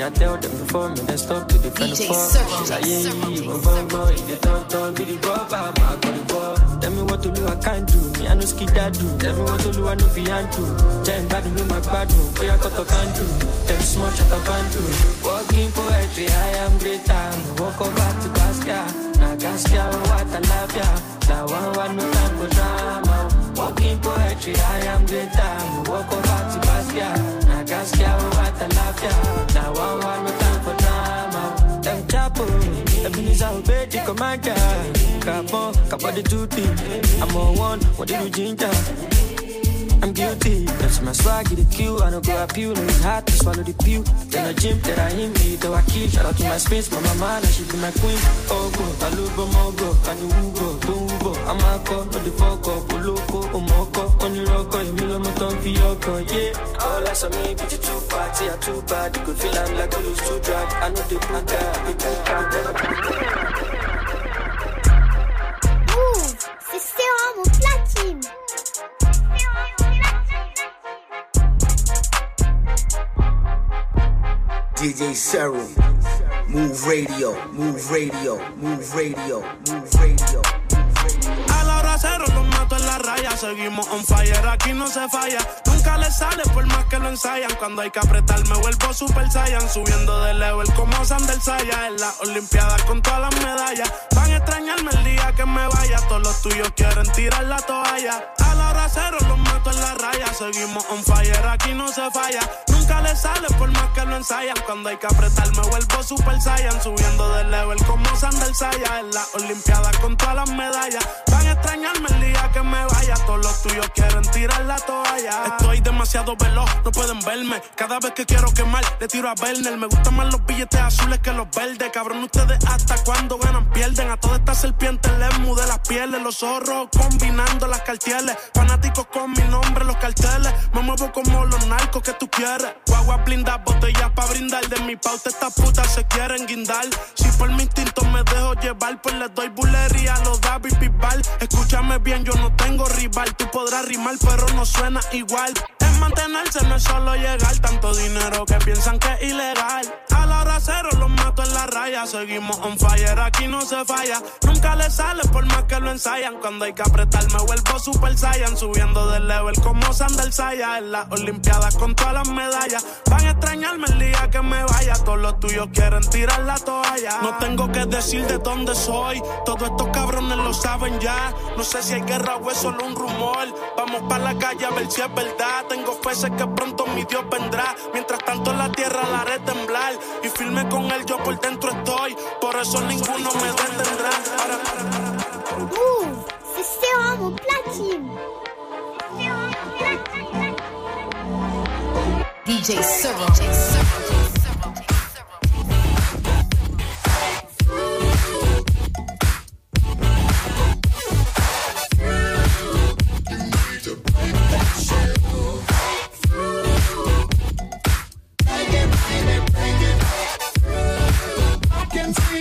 she be tell them before me, then stop to the for. Cyril. She's like, yeah, yeah, yeah, go, go, if you talk, talk, be the rubber, my go the ball. Tell me what to do, I can't do. Me, I know ski that do. Tell me what to do, I know fi and do. Jam bad, me my bad do. Boy, I got to can do. Them small shut up and do. Walking poetry, I am greater. Walk over to Gaskia. Now Gaskia, what I love ya. Now one, one, no time for drama. Walking poetry, I am greater. Walk over to Gaskia. Now Gaskia, what I love ya. Now one, one, no time for drama. Them chapo, Ebenezer obey the commander. Capon, capa the duty. I'm on one, what did you ginger? I'm guilty. That's my swag, the queue. I don't go you. No, it's hard to swallow the pew. Then a gym that I hit me, though I kill. Shout out to my space, my mama, she be my queen. Oh, go, I love go, mogo, can you go, don't go. I'm a call, no the fuck up, loco, omoko, on your rock, you mill on my tongue, fioko, yeah. All I saw me, bitch, you too party, I too bad. You could feel I'm like a loose to drag. I know the black Move, c'est Sérum platine? DJ Cyril. Move radio, move radio, move radio, move radio. A en la raya. Seguimos on fire, aquí no se falla. Nunca le sale por más que lo ensayan. Cuando hay que apretar, me vuelvo super saiyan. Subiendo de level como Sandel Saya. En las Olimpiadas con todas las medallas. Van a extrañarme el día que me vaya. Todos los tuyos quieren tirar la toalla. A la hora cero los mato en la raya. Seguimos on fire, aquí no se falla. Nunca le sale por más que lo ensayan. Cuando hay que apretar, me vuelvo super saiyan. Subiendo de level como Sandel Saya. En las Olimpiadas con todas las medallas. Van a extrañarme el día que me vaya. Todos los tuyos quieren tirar la toalla. Estoy demasiado veloz, no pueden verme. Cada vez que quiero quemar, le tiro a Werner. Me gustan más los billetes azules que los verdes. Cabrón, ustedes hasta cuando ganan pierden. A todas estas serpientes les mudé las pieles. Los zorros combinando las cartieles. Fanáticos con mi nombre, los carteles. Me muevo como los narcos que tú quieres. Guagua blinda, botellas pa' brindar. De mi pauta estas putas se quieren guindar. Si por mi instinto me dejo llevar, pues les doy bulería a los David Bisbal. Escúchame bien, yo no tengo rival. Tú podrás rimar, pero no suena igual. Mantenerse, no es solo llegar. Tanto dinero que piensan que es ilegal. A la hora los mato en la raya. Seguimos on fire, aquí no se falla. Nunca le sale por más que lo ensayan. Cuando hay que apretar, me vuelvo super saiyan. Subiendo de level como Sandel Saya. En las Olimpiadas con todas las medallas. Van a extrañarme el día que me vaya. Todos los tuyos quieren tirar la toalla. No tengo que decir de dónde soy. Todos estos cabrones lo saben ya. No sé si hay guerra o es solo un rumor. Vamos para la calle a ver si es verdad. Tengo confese que pronto mi Dios vendrá. Mientras tanto la tierra la haré temblar. Y firme con él yo por dentro estoy. Por eso ninguno me detendrá. Uh, c'est vraiment DJ Soro.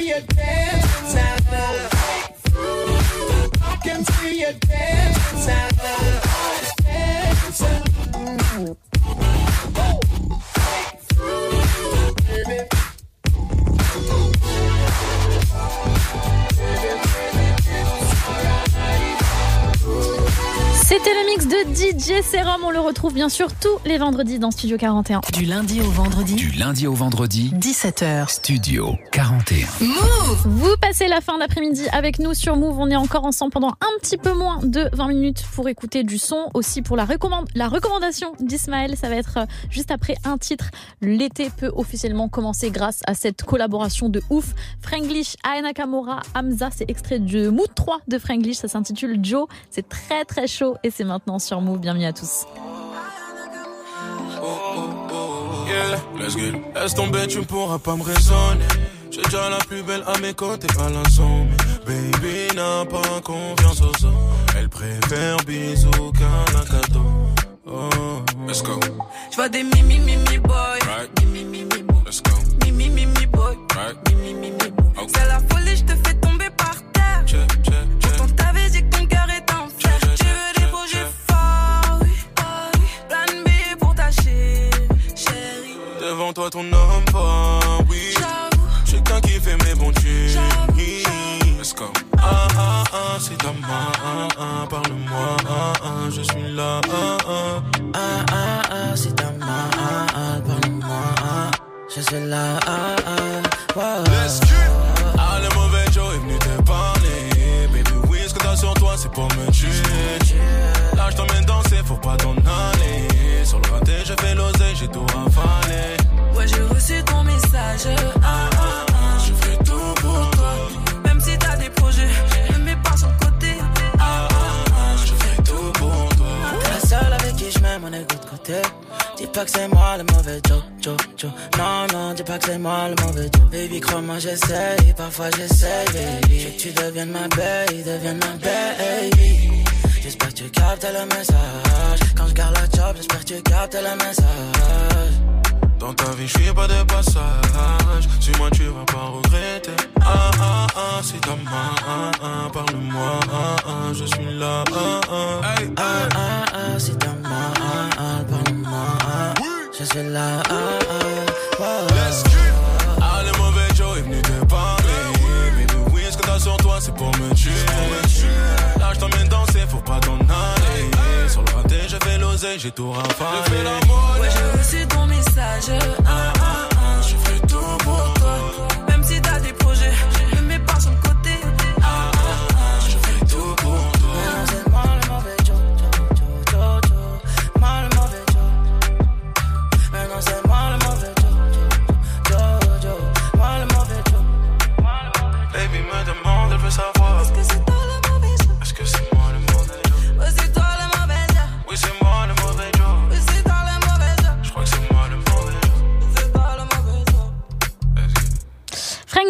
See you. I can see you dancing C'était le mix de DJ Serum. On le retrouve bien sûr tous les vendredis dans Studio 41. Du lundi au vendredi. Du lundi au vendredi. 17h. Studio 41. Move Vous passez la fin d'après-midi avec nous sur Move. On est encore ensemble pendant un petit peu moins de 20 minutes pour écouter du son. Aussi pour la, recommande, la recommandation d'Ismaël. Ça va être euh, juste après un titre. L'été peut officiellement commencer grâce à cette collaboration de ouf. Franglish, Aya Nakamura, Hamza. C'est extrait de Mood 3 de Franglish. Ça s'intitule Joe. C'est très très chaud et c'est maintenant sur Move. Bienvenue à tous. Laisse tomber, tu ne pourras pas me raisonner. J'ai déjà la plus belle à mes côtés, pas l'ensemble. Baby n'a pas confiance aux autres. Elle préfère bisous qu'un cadeau. Oh, let's go. Je vois des mimi mimi boy. Right. Mimi mimi boy. Let's go. Mimi mimi boy. Right. Mimi mimi boy. C'est la folie, je te fais tomber par terre. Check, check, toi, ton homme fort, oui. Chacun qui fait mes bons tunes. Let's go. Ah ah ah, c'est ta main. Ah ah, parle-moi. Ah ah, je suis là. Ah ah. Ah ah ah, c'est ta main, ah ah, parle-moi, ah, je suis là, ah ah, wow. Let's get pas que c'est moi le mauvais Joe, Joe, Joe. Non, non, dis pas que c'est moi le mauvais Joe. Baby, crois-moi, j'essaye, parfois j'essaye, baby. Je veux que tu deviennes ma baby, deviennes ma baby. J'espère que tu captes le message. Quand je garde la job, j'espère que tu captes le message. Dans ta vie, je suis pas de passage. Suis-moi, tu vas pas regretter. Ah ah ah, c'est ta main. Ah ah, parle-moi. Ah ah, je suis là. Ah ah. Hey, Ah ah ah, c'est ta main, ah ah, parle-moi, ah. Je suis là, ah ah, wow. Get Ah, le mauvais Joe est venu te parler. Baby, oui, ce que t'as sur toi, c'est pour me tuer. Là, je t'emmène danser, faut pas t'en aller. Sur le raté, je fais l'oseille, j'ai tout rafalé. Ouais, j'ai reçu ton message. Ah ah ah,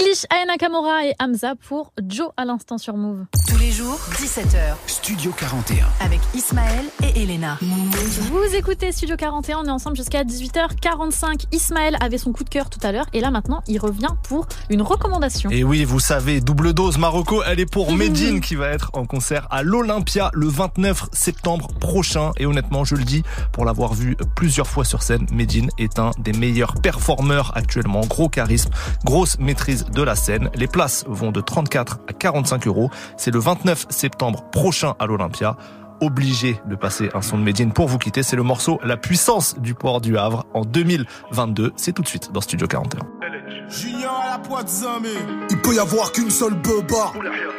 Franglish, Aya Nakamura et Hamza pour Joe à l'instant sur Move. Tous les jours, 17h. Studio 41. Avec Ismaël et Elena. Vous écoutez Studio 41, on est ensemble jusqu'à 18h45. Ismaël avait son coup de cœur tout à l'heure et là maintenant il revient pour une recommandation. Et oui, vous savez, double dose Marocco, elle est pour Medine qui va être en concert à l'Olympia le 29 septembre prochain. Et honnêtement, je le dis, pour l'avoir vu plusieurs fois sur scène, Medine est un des meilleurs performeurs actuellement. Gros charisme, grosse maîtrise de la scène. Les places vont de 34 à 45 euros. C'est le 29 septembre prochain à l'Olympia. Obligé de passer un son de Medine pour vous quitter. C'est le morceau La puissance du port du Havre en 2022. C'est tout de suite dans Studio 41. Junior à la zamé. Il peut y avoir qu'une seule beuba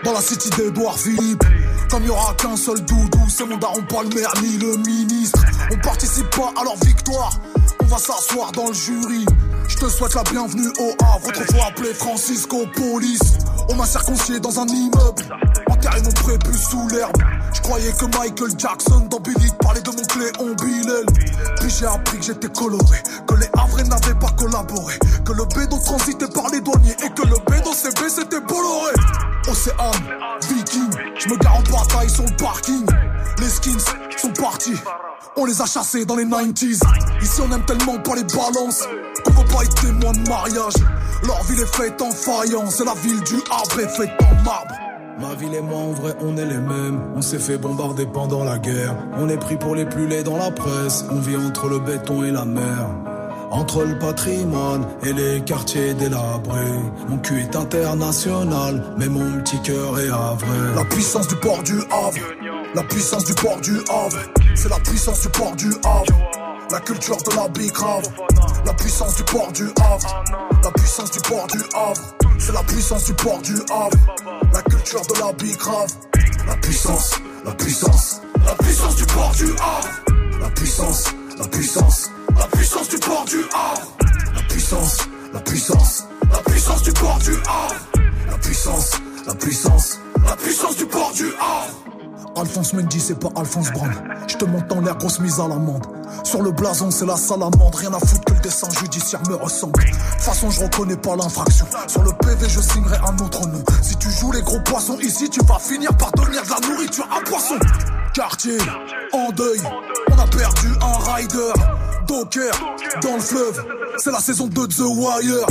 dans la city d'Edouard Philippe. Comme il aura qu'un seul doudou, c'est mon daron pas le maire ni le ministre. On participe pas à leur victoire, on va s'asseoir dans le jury. Je te souhaite la bienvenue au Havre, autrefois appelé Francisco Police. On m'a circoncié dans un immeuble, enterré mon prépuce sous l'herbe. Je croyais que Michael Jackson dans Billy parlait de mon Cléon Bilal. Puis j'ai appris que j'étais coloré, que les Havrais n'avaient pas collaboré, que le bédo transitait par les douaniers et que le bédo CB c'était Bolloré. Océan, Viking, je me gare en bataille sur le parking. Les skins sont partis. On les a chassés dans les 90s. Ici on aime tellement pas les balances qu'on veut pas être témoin de mariage. Leur ville est faite en faïence, c'est la ville du Havre est faite en marbre. Ma ville et moi en vrai on est les mêmes. On s'est fait bombarder pendant la guerre. On est pris pour les plus laids dans la presse. On vit entre le béton et la mer. Entre le patrimoine et les quartiers délabrés. Mon cul est international Mais mon petit cœur est vrai La puissance du port du Havre. La puissance du port du Havre. C'est la puissance du port du Havre. La culture de la bicrave La puissance du port du Havre. La puissance du port du Havre. C'est la puissance du port du Havre de la bicrave La puissance, la puissance La puissance du port du Havre. La puissance, la puissance La puissance du port du Havre. La puissance, la puissance La puissance du port du Havre. La puissance, la puissance La puissance du port du Havre Alphonse Mendy, c'est pas Alphonse Brand. Je te monte dans l'air, grosse mise à l'amende. Sur le blason, c'est la salamande. Rien à foutre que le dessin judiciaire me ressemble. De façon, je reconnais pas l'infraction. Sur le PV, je signerai un autre nom. Si tu joues les gros poissons ici, tu vas finir par devenir de la nourriture à poisson. Quartier, en deuil, on a perdu un rider. Docker, dans le fleuve, c'est la saison de The Wire.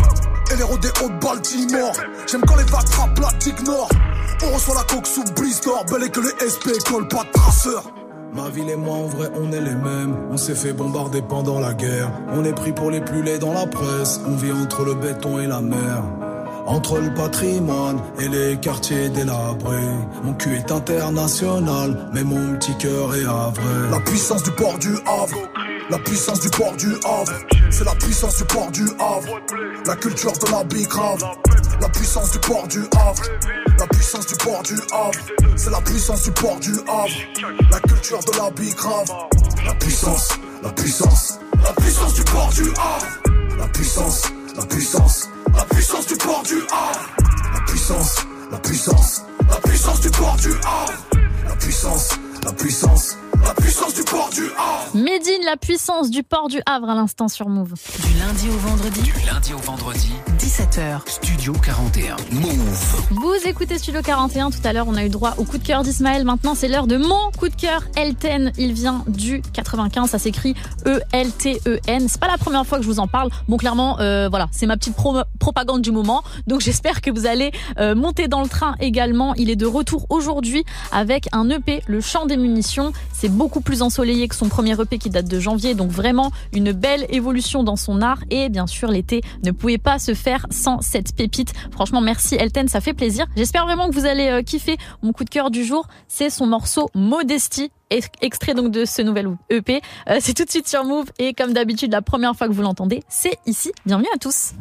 Et les rodéos de Baltimore. J'aime quand les vagues frappent la nord. On reçoit la coque sous blister, bel et que les SP collent pas de traceurs. Ma ville et moi en vrai on est les mêmes. On s'est fait bombarder pendant la guerre. On est pris pour les plus laids dans la presse. On vit entre le béton et la mer. Entre le patrimoine et les quartiers délabrés. Mon cul est international Mais mon petit cœur est vrai La puissance du port du Havre la puissance du port du Havre, c'est la puissance du port du Havre. La culture de la bicrave, la puissance du port du Havre. La puissance du port du Havre, c'est la puissance du port du Havre. La culture de la bicrave, la puissance, la puissance, la puissance du port du Havre. La puissance, la puissance, la puissance du port du Havre. La puissance, la puissance, la puissance du port du Havre. La puissance, la puissance. La puissance du port du Havre. Médine, la puissance du port du Havre à l'instant sur Move. Du lundi au vendredi. Du lundi au vendredi. 17h. Studio 41. Move. Vous écoutez Studio 41. Tout à l'heure, on a eu droit au coup de cœur d'Ismaël. Maintenant, c'est l'heure de mon coup de cœur. Elten, il vient du 95. Ça s'écrit E-L-T-E-N. C'est pas la première fois que je vous en parle. Bon, clairement, euh, voilà, c'est ma petite pro propagande du moment. Donc, j'espère que vous allez euh, monter dans le train également. Il est de retour aujourd'hui avec un EP, Le Chant des Munitions. C'est beaucoup plus ensoleillé que son premier EP qui date de janvier, donc vraiment une belle évolution dans son art. Et bien sûr, l'été ne pouvait pas se faire sans cette pépite. Franchement, merci Elten, ça fait plaisir. J'espère vraiment que vous allez euh, kiffer. Mon coup de cœur du jour, c'est son morceau Modesty extrait donc de ce nouvel EP. Euh, c'est tout de suite sur Move et comme d'habitude, la première fois que vous l'entendez, c'est ici. Bienvenue à tous.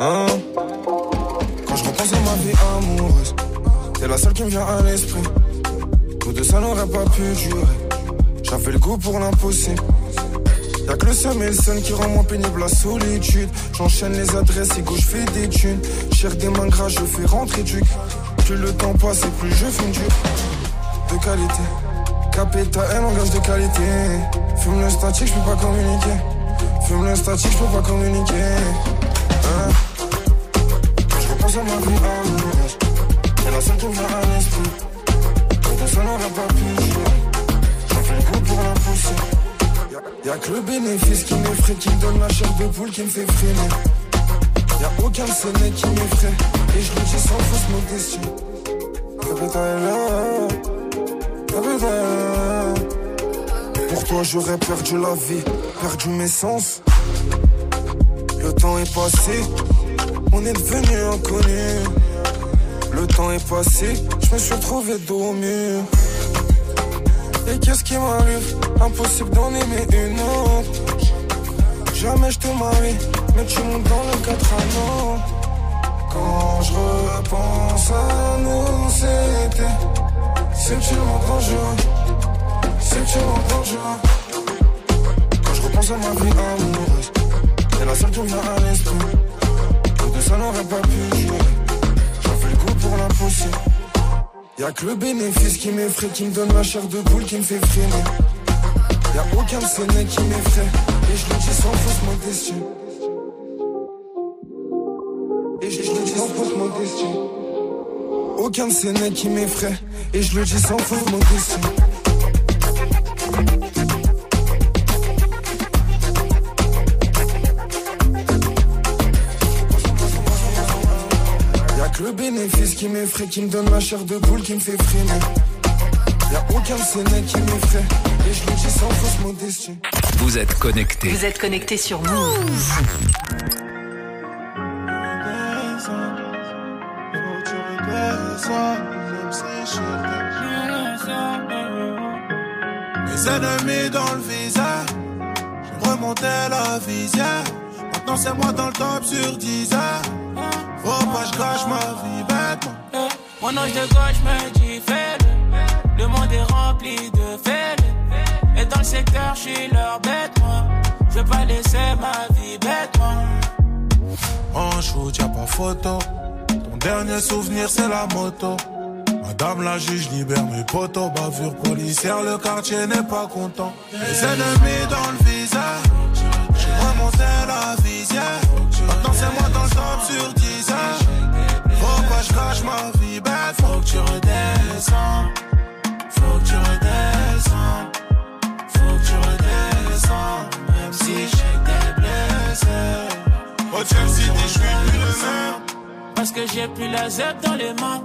Hein? Quand je repense à ma vie amoureuse, t'es la seule qui me vient à l'esprit. Nous deux, ça n'aurait pas pu durer. J'avais le goût pour l'impossible. Y'a que le seum et le seul qui rend moins pénible la solitude. J'enchaîne les adresses et gauche je fais des thunes. Cherche des mains je fais rentrer du Plus le temps passe et plus je fume du de qualité. Capé ta haine, on de qualité. Fume le statique, je peux pas communiquer. Fume le statique, je peux pas communiquer. Hein je repense à ma vie amoureuse. C'est la seule qui me à l'esprit. Tout ça n'aurait pas pu jouer. J'en fais le coup pour la pousser. Y'a que le bénéfice qui m'effraie, qui me donne la chair de poule qui me fait freiner. Y'a aucun sonnet qui m'effraie. Et je le dis sans fausse modestie. Pour toi j'aurais perdu la vie, perdu mes sens. Le temps est passé, on est devenu inconnus. Le temps est passé, je me suis retrouvé dos au mur. Et qu'est-ce qui m'arrive? Impossible d'en aimer une autre. Jamais je te marie, mais tu montes dans le 4 ans. Quand je repense à nous, c'était. C'est tu m'entends, je. C'est tu m'entends. Ma vie amoureuse, c'est la seule qui me vient à l'esprit. Tout de ça n'aurait pas pu jouer. J'en fais le coup pour l'impossible. Y'a que le bénéfice qui m'effraie, qui me donne la chair de poule, qui me fait freiner. Y'a aucun mecs qui m'effraie, et je le dis sans fausse modestie. Et je, le dis sans fausse modestie. Aucun mecs qui m'effraie, et je le dis sans fausse modestie. Qui m'effraie, qui me donne ma chair de poule, qui me fait freiner. Y'a aucun de ces mecs qui m'effraie, et je le dis sans fausse modestie. Vous êtes connectés. Vous êtes connectés sur Move. Mes ennemis dans le visage, je remontais la visière. Maintenant c'est moi dans le top sur 10 heures. Faut pas que je gâche ma vie. Mon ange de gauche me dit fais-le. Le monde est rempli de faits. Et dans le secteur, je suis leur bête, moi. Je vais pas laisser ma vie bête, moi. En shoot, y'a pas photo. Ton dernier souvenir, c'est la moto. Madame la juge libère mes potos. Bavure policière, le quartier n'est pas content. Les ennemis dans le visage. J'ai remonté la visière. Maintenant, c'est moi dans le top sur 10 heures. Faut pas que je ma vie bête. Faut que tu redescends. Faut que tu redescends. Faut que tu redescends. Même si j'étais blessé. Au Chelsea, je suis plus le même. Parce que j'ai plus la Z dans les mains.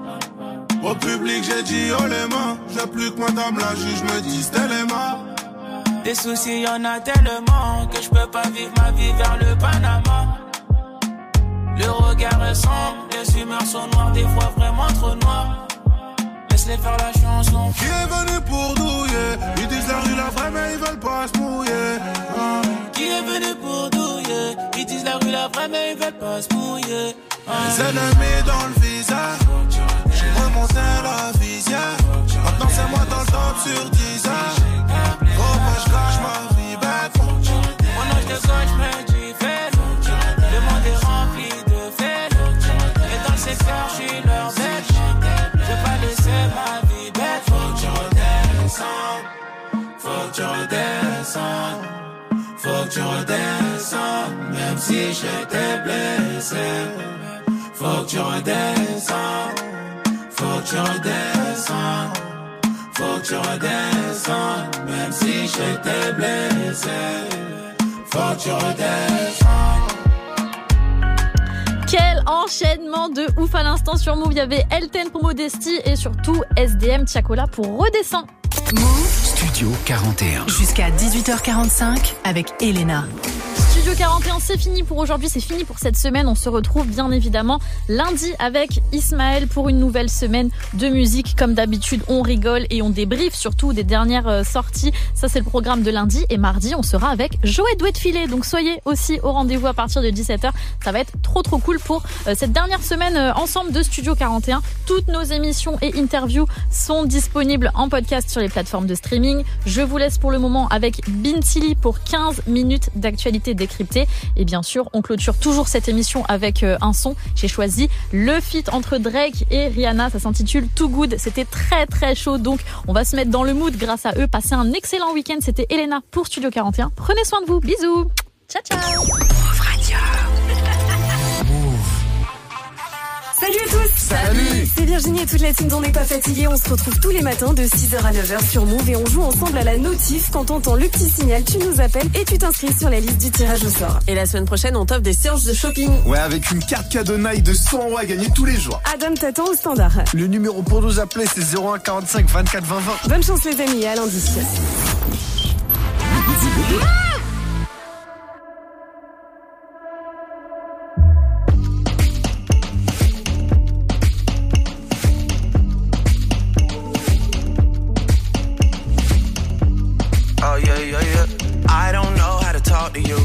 Au public, j'ai dit oh les mains. J'ai plus que madame la juge me dit c'était les mains. Des soucis, y en a tellement que je peux pas vivre ma vie vers le Panama. Le regard est sombre, les humeurs sont noires, des fois vraiment trop noires. Laisse-les faire la chanson. Qui est venu pour douiller? Ils disent la rue la vraie, mais ils veulent pas se mouiller. Ah. Qui est venu pour douiller? Ils disent la rue la vraie, mais ils veulent pas se mouiller. Ah. Les ennemis dans le visage. J'ai remonté la visière. Maintenant, c'est moi dans le top sur 10 heures. Faut pas que je cache ma vie bête. Mon ange de gauche redescends. Faut que tu redescends. Faut que tu redescends. Même si j'étais blessé. Faut que tu redescends. Faut que tu redescends. Faut que tu redescends. Même si j'étais blessé. Faut que tu redescends. Quel enchaînement de ouf à l'instant sur Move. Il y avait Elten pour Modesty et surtout SDM Tiakola pour Redescend. Move Studio 41. jusqu'à 18h45 avec Elena. Studio 41, c'est fini pour aujourd'hui, c'est fini pour cette semaine. On se retrouve bien évidemment lundi avec Ismaël pour une nouvelle semaine de musique. Comme d'habitude, on rigole et on débriefe surtout des dernières euh, sorties. Ça, c'est le programme de lundi. Et mardi, on sera avec Joël Douet de Filet. Donc soyez aussi au rendez-vous à partir de 17h. Ça va être trop trop cool pour euh, cette dernière semaine euh, ensemble de Studio 41. Toutes nos émissions et interviews sont disponibles en podcast sur les plateformes de streaming. Je vous laisse pour le moment avec Bintili pour 15 minutes d'actualité Et bien sûr, on clôture toujours cette émission avec euh, un son. J'ai choisi le feat entre Drake et Rihanna. Ça s'intitule Too Good. C'était très très chaud. Donc, on va se mettre dans le mood grâce à eux. Passez un excellent week-end. C'était Elena pour Studio 41. Prenez soin de vous. Bisous. Ciao, ciao. Salut à tous Salut C'est Virginie et toute la team d'On n'est pas fatigué. On se retrouve tous les matins de 6h à 9h sur Move et on joue ensemble à la notif. Quand t'entends le petit signal, tu nous appelles et tu t'inscris sur la liste du tirage au sort. Et la semaine prochaine, on t'offre des séances de shopping. Ouais, avec une carte cadeau Nike de 100 euros à gagner tous les jours. Adam t'attend au standard. Le numéro pour nous appeler, c'est 01 45 24 20 20. Bonne chance les amis à lundi. Oh you.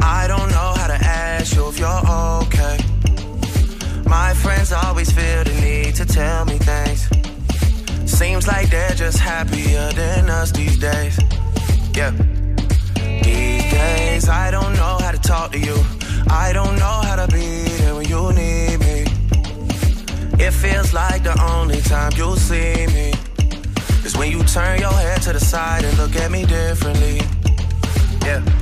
I don't know how to ask you if you're okay. My friends always feel the need to tell me things. Seems like they're just happier than us these days. Yeah. These days, I don't know how to talk to you. I don't know how to be there when you need me. It feels like the only time you'll see me is when you turn your head to the side and look at me differently. Yeah.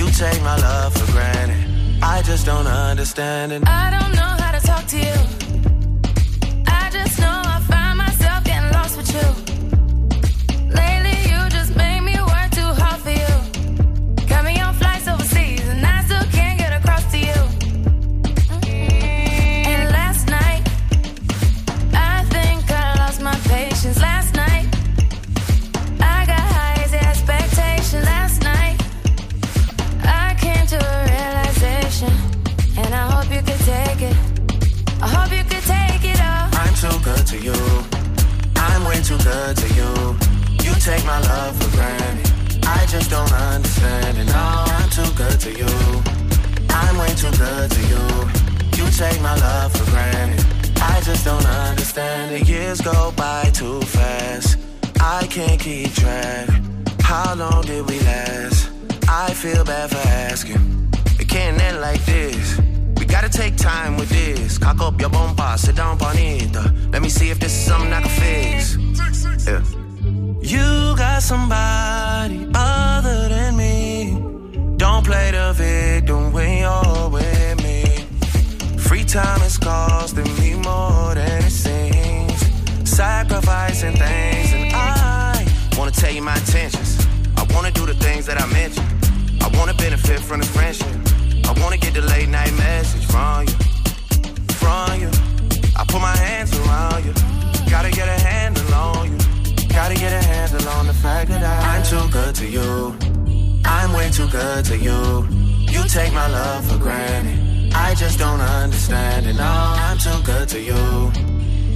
You take my love for granted. I just don't understand it. I don't know how to talk to you. I just know I find myself getting lost with you. Good to you. You take my love for granted. I just don't understand it. No, I'm too good to you. I'm way too good to you. You take my love for granted. I just don't understand it. Years go by too fast. I can't keep track. How long did we last? I feel bad for asking. It can't end like this. Gotta take time with this. Cock up your bumper, sit down, bonita. Let me see if this is something I can fix. Yeah. You got somebody other than me. Don't play the victim when you're with me. Free time is costing me more than it seems. Sacrificing things, and I wanna tell you my intentions. I wanna do the things that I mentioned. I wanna benefit from the friendship. I wanna get the late night message from you, from you. I put my hands around you. Gotta get a handle on you. Gotta get a handle on the fact that I, I'm too good to you. I'm way too good to you. You take my love for granted. I just don't understand it. No, I'm too good to you.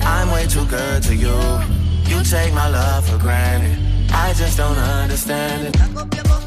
I'm way too good to you. You take my love for granted. I just don't understand it.